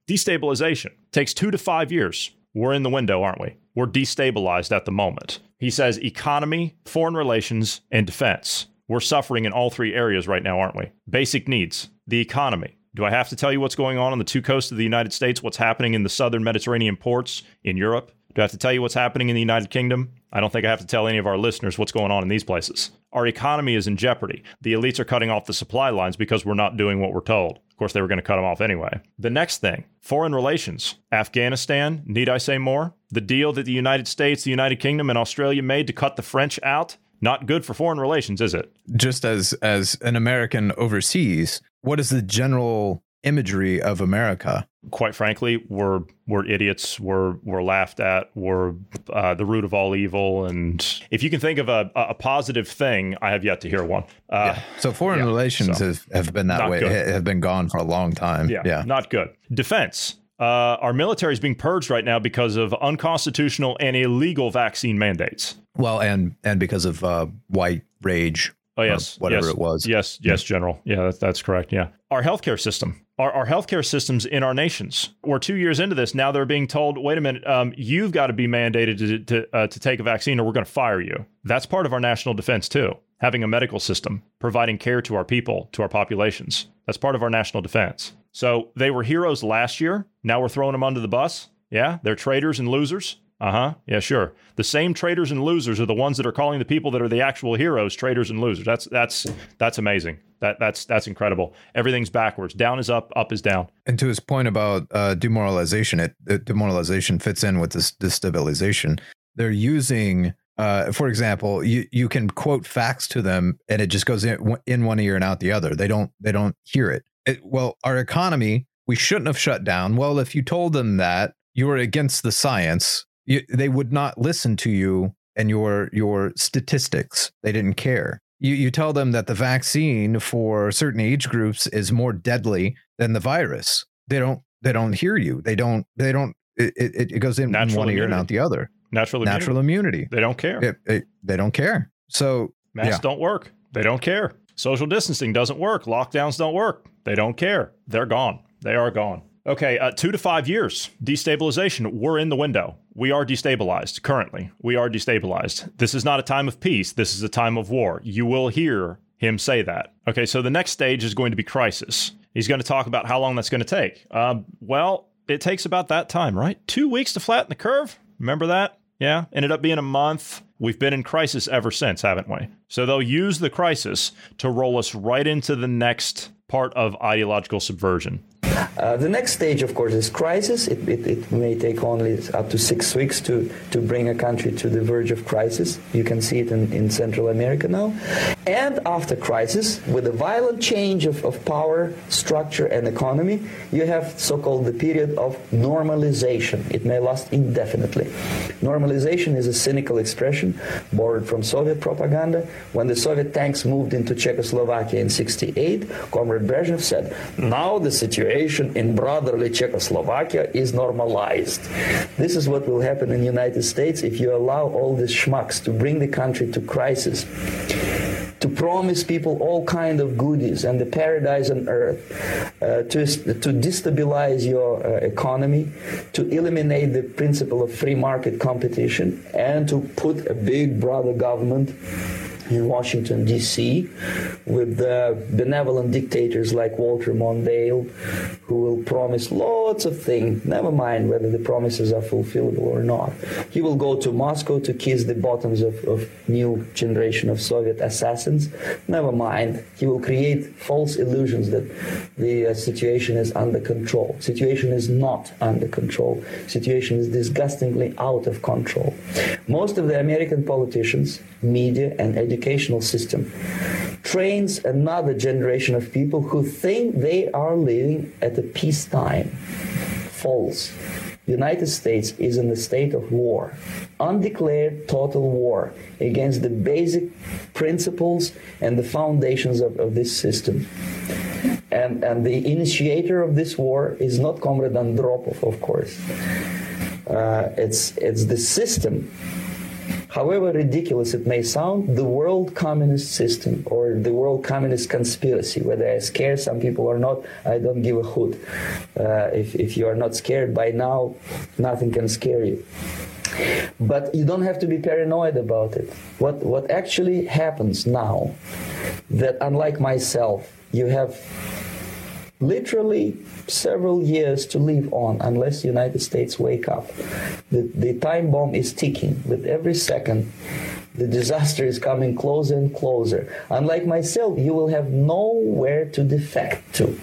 Destabilization takes two to five years. We're in the window, aren't we? We're destabilized at the moment. He says economy, foreign relations, and defense. We're suffering in all three areas right now, aren't we? Basic needs, the economy. Do I have to tell you what's going on on the two coasts of the United States, what's happening in the southern Mediterranean ports in Europe? Do I have to tell you what's happening in the United Kingdom? I don't think I have to tell any of our listeners what's going on in these places. Our economy is in jeopardy. The elites are cutting off the supply lines because we're not doing what we're told. Of course, they were going to cut them off anyway. The next thing foreign relations. Afghanistan, need I say more? The deal that the United States, the United Kingdom, and Australia made to cut the French out. Not good for foreign relations, is it? Just as as an American overseas, what is the general imagery of America. Quite frankly, we're we're idiots. We're we're laughed at. We're uh, the root of all evil. And if you can think of a, a positive thing, I have yet to hear one. Uh, yeah. So foreign yeah, relations so have, have been that way. Good. Have been gone for a long time. Yeah, yeah. not good. Defense. Uh, our military is being purged right now because of unconstitutional and illegal vaccine mandates. Well, and and because of uh, white rage Oh yes, whatever yes, it was. Yes, yes, General. Yeah, that's, that's correct. Yeah, our healthcare system, our, our healthcare systems in our nations. We're two years into this now. They're being told, wait a minute, um, you've got to be mandated to to, uh, to take a vaccine, or we're going to fire you. That's part of our national defense too. Having a medical system, providing care to our people, to our populations. That's part of our national defense. So they were heroes last year. Now we're throwing them under the bus. Yeah, they're traitors and losers. Uh huh. Yeah, sure. The same traitors and losers are the ones that are calling the people that are the actual heroes traitors and losers. That's that's that's amazing. That that's that's incredible. Everything's backwards. Down is up. Up is down. And to his point about uh, demoralization, it, it, demoralization fits in with this destabilization. They're using, uh, for example, you you can quote facts to them, and it just goes in in one ear and out the other. They don't they don't hear it. it well, our economy we shouldn't have shut down. Well, if you told them that you were against the science you, they would not listen to you and your your statistics. They didn't care. You you tell them that the vaccine for certain age groups is more deadly than the virus. They don't they don't hear you. They don't they don't. It it, it goes in Natural one immunity. ear and out the other. Natural immunity. natural immunity. They don't care. It, it, they don't care. So masks yeah. don't work. They don't care. Social distancing doesn't work. Lockdowns don't work. They don't care. They're gone. They are gone. Okay, uh, two to five years destabilization. We're in the window. We are destabilized currently. We are destabilized. This is not a time of peace. This is a time of war. You will hear him say that. Okay, so the next stage is going to be crisis. He's going to talk about how long that's going to take. Uh, well, it takes about that time, right? Two weeks to flatten the curve. Remember that? Yeah, ended up being a month. We've been in crisis ever since, haven't we? So they'll use the crisis to roll us right into the next part of ideological subversion. Uh, the next stage, of course, is crisis. It, it, it, may take only up to six weeks to, to bring a country to the verge of crisis. You can see it in, in Central America now. And after crisis, with a violent change of, of power, structure, and economy, you have so-called the period of normalization. It may last indefinitely. Normalization is a cynical expression borrowed from Soviet propaganda. When the Soviet tanks moved into Czechoslovakia in 68, Comrade Brezhnev said, now the situation situation in brotherly Czechoslovakia is normalized. This is what will happen in the United States if you allow all these schmucks to bring the country to crisis to promise people all kind of goodies and the paradise on earth, uh, to, to destabilize your uh, economy, to eliminate the principle of free market competition, and to put a big brother government in Washington, D.C., with uh, benevolent dictators like Walter Mondale, who will promise lots of things, never mind whether the promises are fulfillable or not. He will go to Moscow to kiss the bottoms of, of new generation of Soviet assassins, never mind. He will create false illusions that the uh, situation is under control. Situation is not under control. Situation is disgustingly out of control. Most of the American politicians, media, and educational system trains another generation of people who think they are living at a peacetime. False. The United States is in a state of war, undeclared total war against the basic principles and the foundations of, of this system. And, and the initiator of this war is not Comrade Andropov, of course. Uh, it's, it's the system However ridiculous it may sound, the world communist system or the world communist conspiracy, whether I scare some people or not, I don't give a hoot. Uh, if, if you are not scared by now, nothing can scare you. But you don't have to be paranoid about it. What, what actually happens now, that unlike myself, you have literally several years to live on unless the United States wake up. The, the time bomb is ticking with every second. The disaster is coming closer and closer. Unlike myself, you will have nowhere to defect to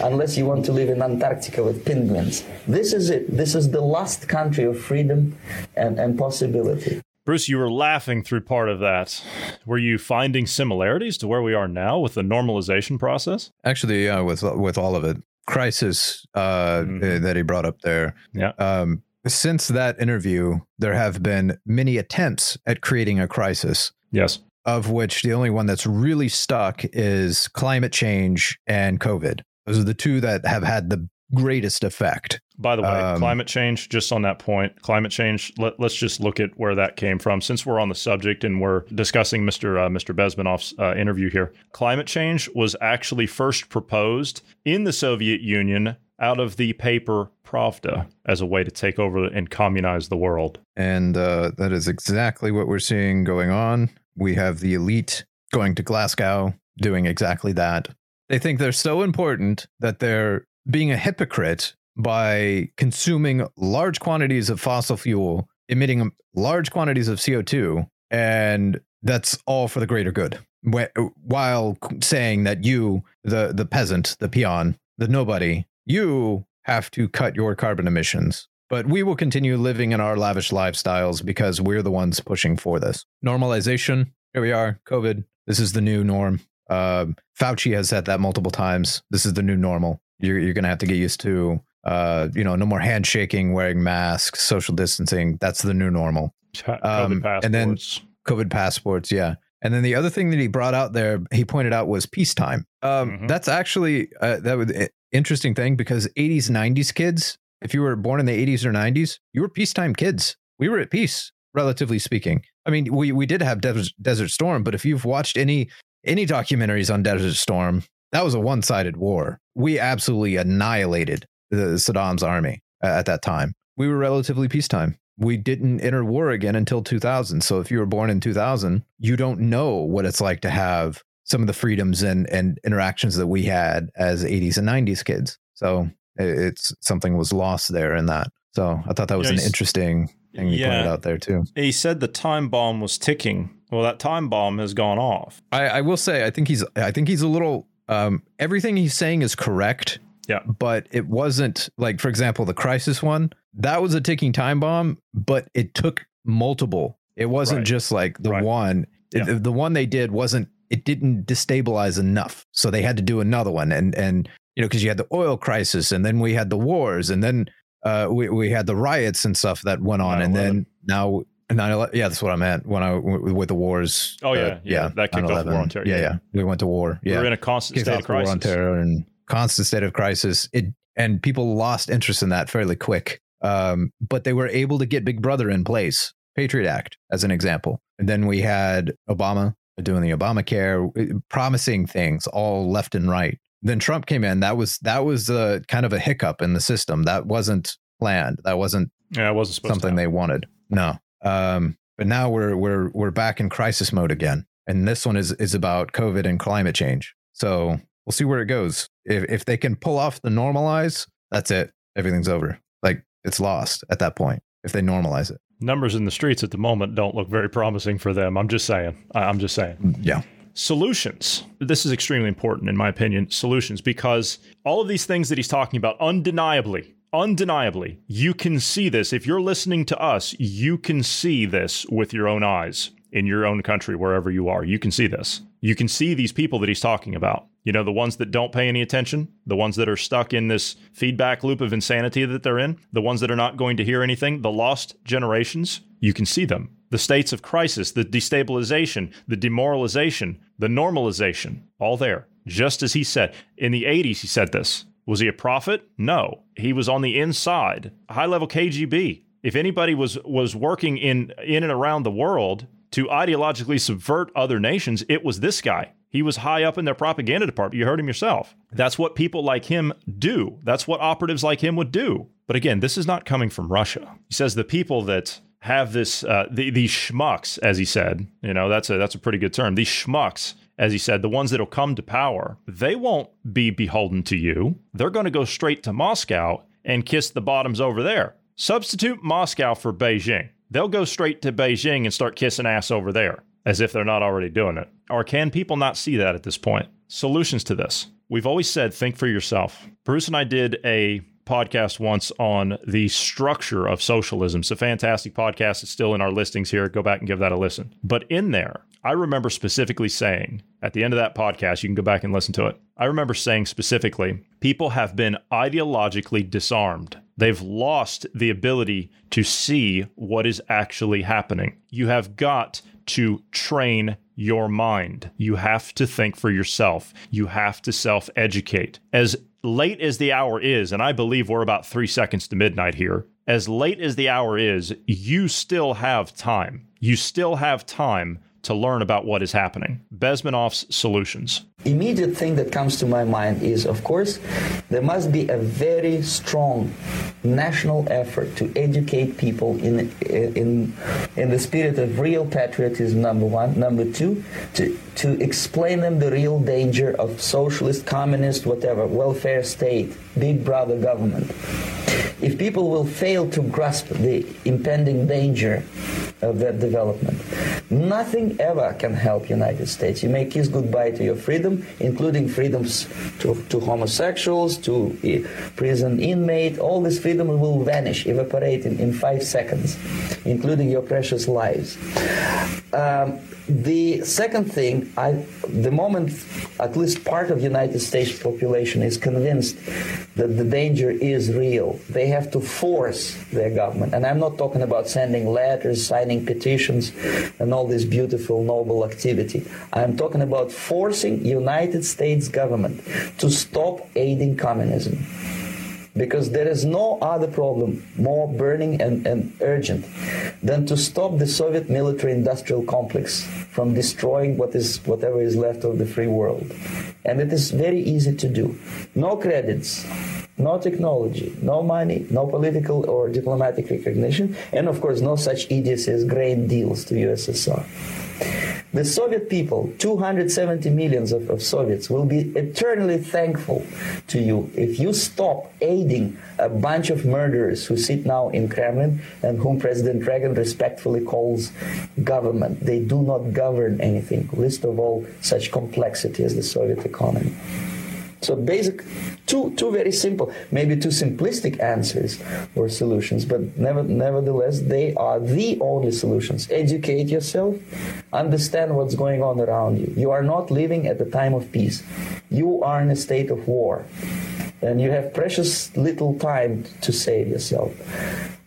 unless you want to live in Antarctica with penguins. This is it. This is the last country of freedom and, and possibility. Bruce, you were laughing through part of that. Were you finding similarities to where we are now with the normalization process? Actually, yeah, with with all of it, crisis uh, mm-hmm. that he brought up there. Yeah. Um, since that interview, there have been many attempts at creating a crisis. Yes. Of which the only one that's really stuck is climate change and COVID. Those are the two that have had the greatest effect. By the way, um, climate change, just on that point, climate change, let, us just look at where that came from. Since we're on the subject and we're discussing Mr. Uh, Mr. Bezmenov's uh, interview here, climate change was actually first proposed in the Soviet Union out of the paper Pravda as a way to take over and communize the world. And uh, that is exactly what we're seeing going on. We have the elite going to Glasgow doing exactly that. They think they're so important that they're being a hypocrite by consuming large quantities of fossil fuel, emitting large quantities of CO2, and that's all for the greater good. While saying that you, the the peasant, the peon, the nobody, you have to cut your carbon emissions. But we will continue living in our lavish lifestyles because we're the ones pushing for this. Normalization. Here we are. COVID. This is the new norm. Uh, Fauci has said that multiple times. This is the new normal. You're, you're going to have to get used to, uh, you know, no more handshaking, wearing masks, social distancing. That's the new normal. Um, and then COVID passports. Yeah. And then the other thing that he brought out there, he pointed out was peacetime. Um, mm-hmm. That's actually uh, that was interesting thing because 80s, 90s kids, if you were born in the 80s or 90s, you were peacetime kids. We were at peace, relatively speaking. I mean, we we did have Desert, Desert Storm, but if you've watched any any documentaries on Desert Storm, that was a one sided war. We absolutely annihilated Saddam's army at that time. We were relatively peacetime. We didn't enter war again until 2000. So if you were born in 2000, you don't know what it's like to have some of the freedoms and, and interactions that we had as 80s and 90s kids. So it's something was lost there in that. So I thought that was an interesting thing you yeah, pointed out there too. He said the time bomb was ticking. Well, that time bomb has gone off. I, I will say I think he's I think he's a little um, everything he's saying is correct. Yeah. But it wasn't like, for example, the crisis one, that was a ticking time bomb, but it took multiple. It wasn't right. just like the right. one. Yeah. It, the one they did wasn't, it didn't destabilize enough. So they had to do another one. And, and, you know, because you had the oil crisis and then we had the wars and then uh, we, we had the riots and stuff that went on. And then now 9 yeah, that's what I meant when I with the wars. Oh yeah, uh, yeah, yeah, that kicked off the war on terror. Yeah, yeah, we went to war. Yeah, we are in a constant kicked state of crisis. War on terror and constant state of crisis. It and people lost interest in that fairly quick. Um, but they were able to get Big Brother in place, Patriot Act as an example, and then we had Obama doing the Obamacare, uh, promising things all left and right. Then Trump came in. That was that was a kind of a hiccup in the system. That wasn't planned. That wasn't yeah, it wasn't something they wanted. No. Um, But now we're we're we're back in crisis mode again. And this one is is about COVID and climate change. So we'll see where it goes. If if they can pull off the normalize, that's it. Everything's over. Like it's lost at that point if they normalize it. Numbers in the streets at the moment don't look very promising for them. I'm just saying. I'm just saying. Mm, yeah. Solutions. This is extremely important, in my opinion. Solutions, because all of these things that he's talking about, undeniably, undeniably, you can see this. If you're listening to us, you can see this with your own eyes in your own country, wherever you are. You can see this. You can see these people that he's talking about. You know, the ones that don't pay any attention, the ones that are stuck in this feedback loop of insanity that they're in, the ones that are not going to hear anything, the lost generations, you can see them. The states of crisis, the destabilization, the demoralization, the normalization, all there. Just as he said. In the 80s, he said this. Was he a prophet? No. He was on the inside, high level KGB. If anybody was was working in in and around the world to ideologically subvert other nations, it was this guy. He was high up in their propaganda department. You heard him yourself. That's what people like him do. That's what operatives like him would do. But again, this is not coming from Russia. He says the people that have this, uh, the, these schmucks, as he said, you know, that's a that's a pretty good term. These schmucks, as he said, the ones that'll come to power, they won't be beholden to you. They're going to go straight to Moscow and kiss the bottoms over there. Substitute Moscow for Beijing. They'll go straight to Beijing and start kissing ass over there as if they're not already doing it. Or can people not see that at this point? Solutions to this. We've always said think for yourself. Bruce and I did a podcast once on the structure of socialism. It's a fantastic podcast. It's still in our listings here. Go back and give that a listen. But in there, I remember specifically saying at the end of that podcast, you can go back and listen to it. I remember saying specifically, people have been ideologically disarmed. They've lost the ability to see what is actually happening. You have got to train your mind. You have to think for yourself. You have to self educate. As late as the hour is, and I believe we're about three seconds to midnight here, as late as the hour is, you still have time. You still have time to learn about what is happening. Bezmenov's solutions. Immediate thing that comes to my mind is, of course, there must be a very strong national effort to educate people in in in the spirit of real patriotism. Number one, number two, to to explain them the real danger of socialist, communist, whatever welfare state, big brother government. If people will fail to grasp the impending danger of that development, nothing ever can help United States. You may kiss goodbye to your freedom, including freedoms to, to homosexuals, to uh, prison inmate. All this freedom will vanish, evaporate in, in five seconds, including your precious lives. Um, the second thing, I, the moment at least part of United States population is convinced that the danger is real, they have to force their government. And I'm not talking about sending letters, signing petitions, and all this beautiful, noble activity. I'm talking about forcing United States government to stop aiding communism because there is no other problem more burning and, and urgent than to stop the Soviet military industrial complex from destroying what is whatever is left of the free world. And it is very easy to do. No credits, no technology, no money, no political or diplomatic recognition, and of course no such idiocy as grain deals to USSR. The Soviet people, 270 millions of, of, Soviets, will be eternally thankful to you if you stop aiding a bunch of murderers who sit now in Kremlin and whom President Reagan respectfully calls government. They do not govern anything, least of all such complexity as the Soviet economy. So basic, two two very simple, maybe two simplistic answers or solutions, but never, nevertheless they are the only solutions. Educate yourself, understand what's going on around you. You are not living at the time of peace. You are in a state of war, and you have precious little time to save yourself.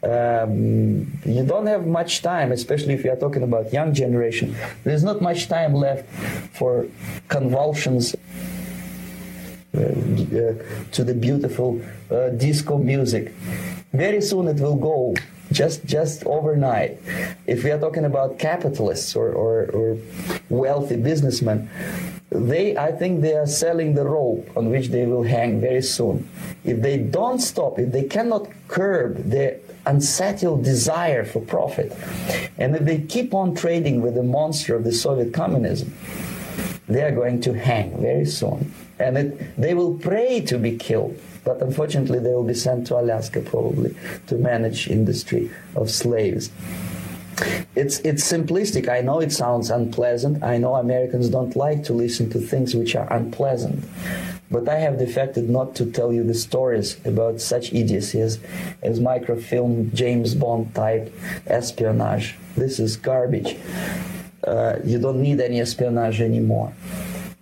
Um, you don't have much time, especially if you are talking about young generation. There's not much time left for convulsions to the beautiful uh, disco music. Very soon it will go just just overnight. If we are talking about capitalists or, or, or, wealthy businessmen, they I think they are selling the rope on which they will hang very soon. If they don't stop, if they cannot curb their unsettled desire for profit. And if they keep on trading with the monster of the Soviet communism, they are going to hang very soon. And it, they will pray to be killed. But unfortunately, they will be sent to Alaska probably to manage industry of slaves. It's it's simplistic. I know it sounds unpleasant. I know Americans don't like to listen to things which are unpleasant. But I have defected not to tell you the stories about such idiocy as, as microfilm, James Bond type espionage. This is garbage. Uh, you don't need any espionage anymore.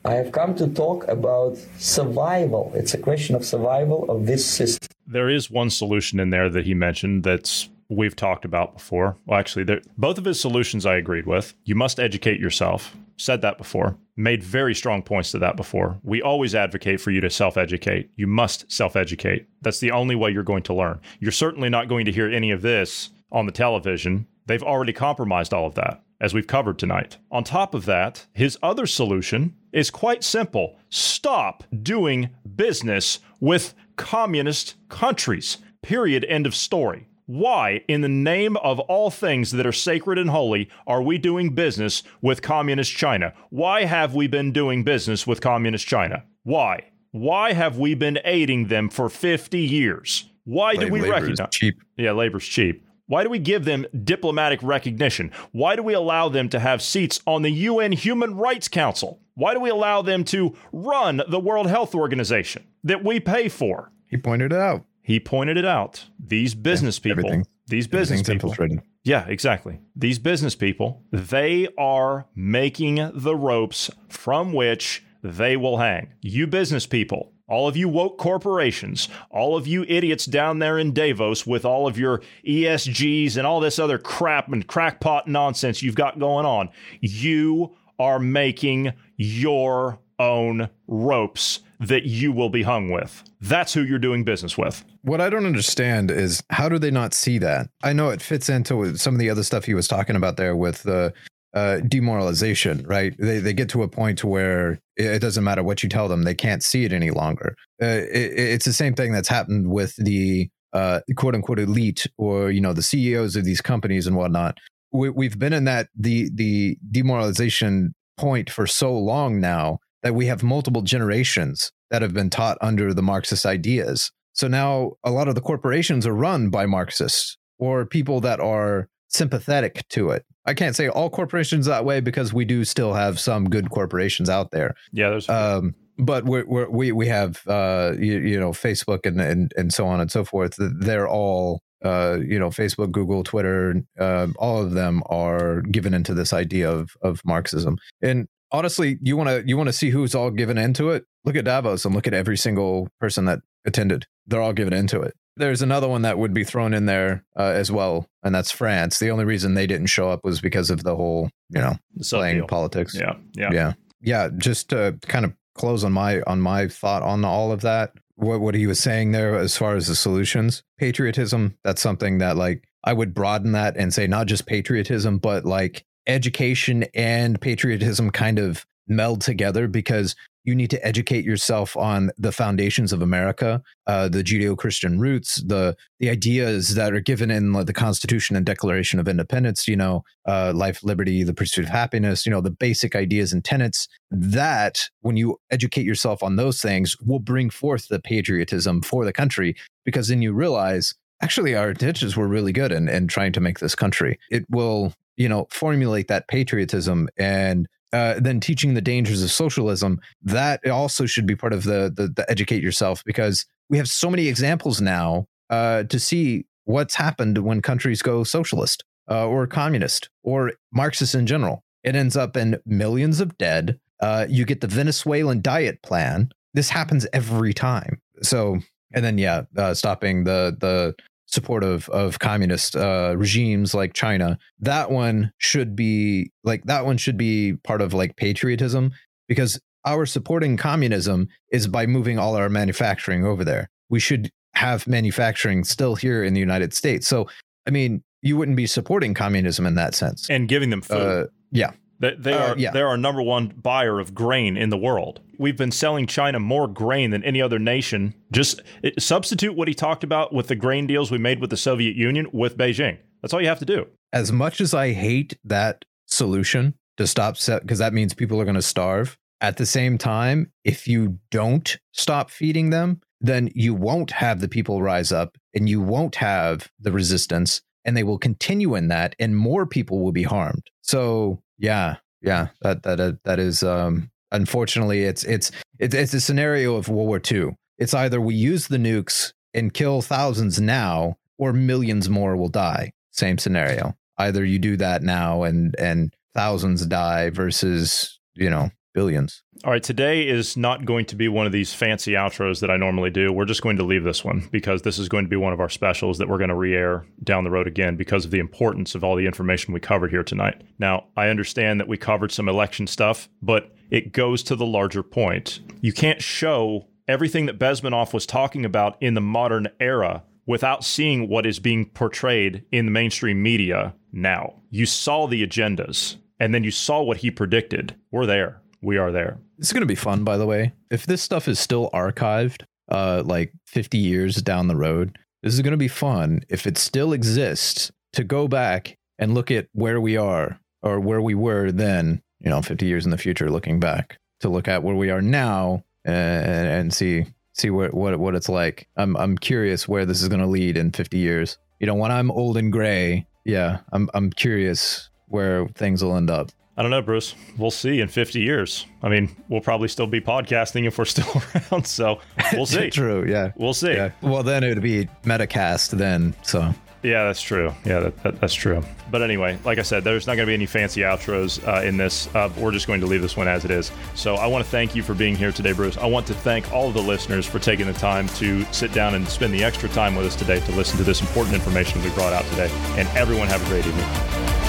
I have come to talk about survival. It's a question of survival of this system. There is one solution in there that he mentioned that's we've talked about before. Well, actually, both of his solutions I agreed with. You must educate yourself. Said that before. Made very strong points to that before. We always advocate for you to self educate. You must self educate. That's the only way you're going to learn. You're certainly not going to hear any of this on the television. They've already compromised all of that, as we've covered tonight. On top of that, his other solution is quite simple stop doing business with communist countries. Period. End of story. Why, in the name of all things that are sacred and holy, are we doing business with Communist China? Why have we been doing business with Communist China? Why? Why have we been aiding them for 50 years? Why do we recognize cheap? Yeah, labor's cheap. Why do we give them diplomatic recognition? Why do we allow them to have seats on the UN Human Rights Council? Why do we allow them to run the World Health Organization that we pay for? He pointed it out. He pointed it out. These business yeah, people, these business people, yeah, exactly. These business people, they are making the ropes from which they will hang. You business people, all of you woke corporations, all of you idiots down there in Davos with all of your ESGs and all this other crap and crackpot nonsense you've got going on, you are making your own ropes that you will be hung with. That's who you're doing business with. What I don't understand is how do they not see that? I know it fits into some of the other stuff he was talking about there with the uh, demoralization, right? They, they get to a point where it doesn't matter what you tell them, they can't see it any longer. Uh, it, it's the same thing that's happened with the uh, quote unquote elite or, you know, the CEOs of these companies and whatnot. We, we've been in that the the demoralization point for so long now that we have multiple generations that have been taught under the Marxist ideas. So now a lot of the corporations are run by Marxists or people that are sympathetic to it. I can't say all corporations that way because we do still have some good corporations out there. Yeah, there's. Um, but we're, we're, we we have uh, you, you know Facebook and, and and so on and so forth. They're all uh, you know Facebook, Google, Twitter, uh, all of them are given into this idea of of Marxism. And honestly, you want to you want to see who's all given into it. Look at Davos and look at every single person that attended. They're all given into it. There's another one that would be thrown in there uh, as well, and that's France. The only reason they didn't show up was because of the whole, you know, playing deal. politics. Yeah, yeah, yeah, yeah. Just to kind of close on my on my thought on all of that. What what he was saying there as far as the solutions, patriotism. That's something that like I would broaden that and say not just patriotism, but like education and patriotism kind of meld together because you need to educate yourself on the foundations of America, uh, the Judeo-Christian roots, the the ideas that are given in the Constitution and Declaration of Independence. You know, uh, life, liberty, the pursuit of happiness. You know, the basic ideas and tenets. That when you educate yourself on those things, will bring forth the patriotism for the country because then you realize actually our intentions were really good in, in trying to make this country. It will you know, formulate that patriotism and uh, then teaching the dangers of socialism, that also should be part of the, the, the educate yourself because we have so many examples now uh, to see what's happened when countries go socialist uh, or communist or Marxist in general. It ends up in millions of dead. Uh, you get the Venezuelan diet plan. This happens every time. So, and then yeah, uh, stopping the the support of, of communist uh, regimes like China, that one should be like that one should be part of like patriotism because our supporting communism is by moving all our manufacturing over there. We should have manufacturing still here in the United States. So, I mean, you wouldn't be supporting communism in that sense and giving them food. Uh, yeah. They, they Uh, are yeah. they're our number one buyer of grain in the world. We've been selling China more grain than any other nation. Just it, substitute what he talked about with the grain deals we made with the Soviet Union with Beijing. That's all you have to do. As much as I hate that solution to stop because that means people are going to starve. At the same time, if you don't stop feeding them, then you won't have the people rise up and you won't have the resistance and they will continue in that and more people will be harmed. So, yeah, yeah, that that uh, that is um unfortunately it's it's it's it's a scenario of World War II. It's either we use the nukes and kill thousands now or millions more will die. Same scenario. Either you do that now and and thousands die versus, you know, billions. All right, today is not going to be one of these fancy outros that I normally do. We're just going to leave this one because this is going to be one of our specials that we're going to re air down the road again because of the importance of all the information we covered here tonight. Now, I understand that we covered some election stuff, but it goes to the larger point. You can't show everything that Bezmenov was talking about in the modern era without seeing what is being portrayed in the mainstream media now. You saw the agendas and then you saw what he predicted. We're there. We are there. It's going to be fun, by the way. If this stuff is still archived, uh, like 50 years down the road, this is going to be fun. If it still exists, to go back and look at where we are or where we were then, you know, 50 years in the future, looking back to look at where we are now and, and see see what what what it's like. I'm I'm curious where this is going to lead in 50 years. You know, when I'm old and gray, yeah, I'm I'm curious where things will end up. I don't know, Bruce. We'll see in 50 years. I mean, we'll probably still be podcasting if we're still around. So we'll see. True. Yeah. We'll see. Yeah. Well, then it would be Metacast then. So. Yeah, that's true. Yeah, that, that, that's true. But anyway, like I said, there's not going to be any fancy outros uh, in this. Uh, we're just going to leave this one as it is. So I want to thank you for being here today, Bruce. I want to thank all of the listeners for taking the time to sit down and spend the extra time with us today to listen to this important information we brought out today. And everyone have a great evening.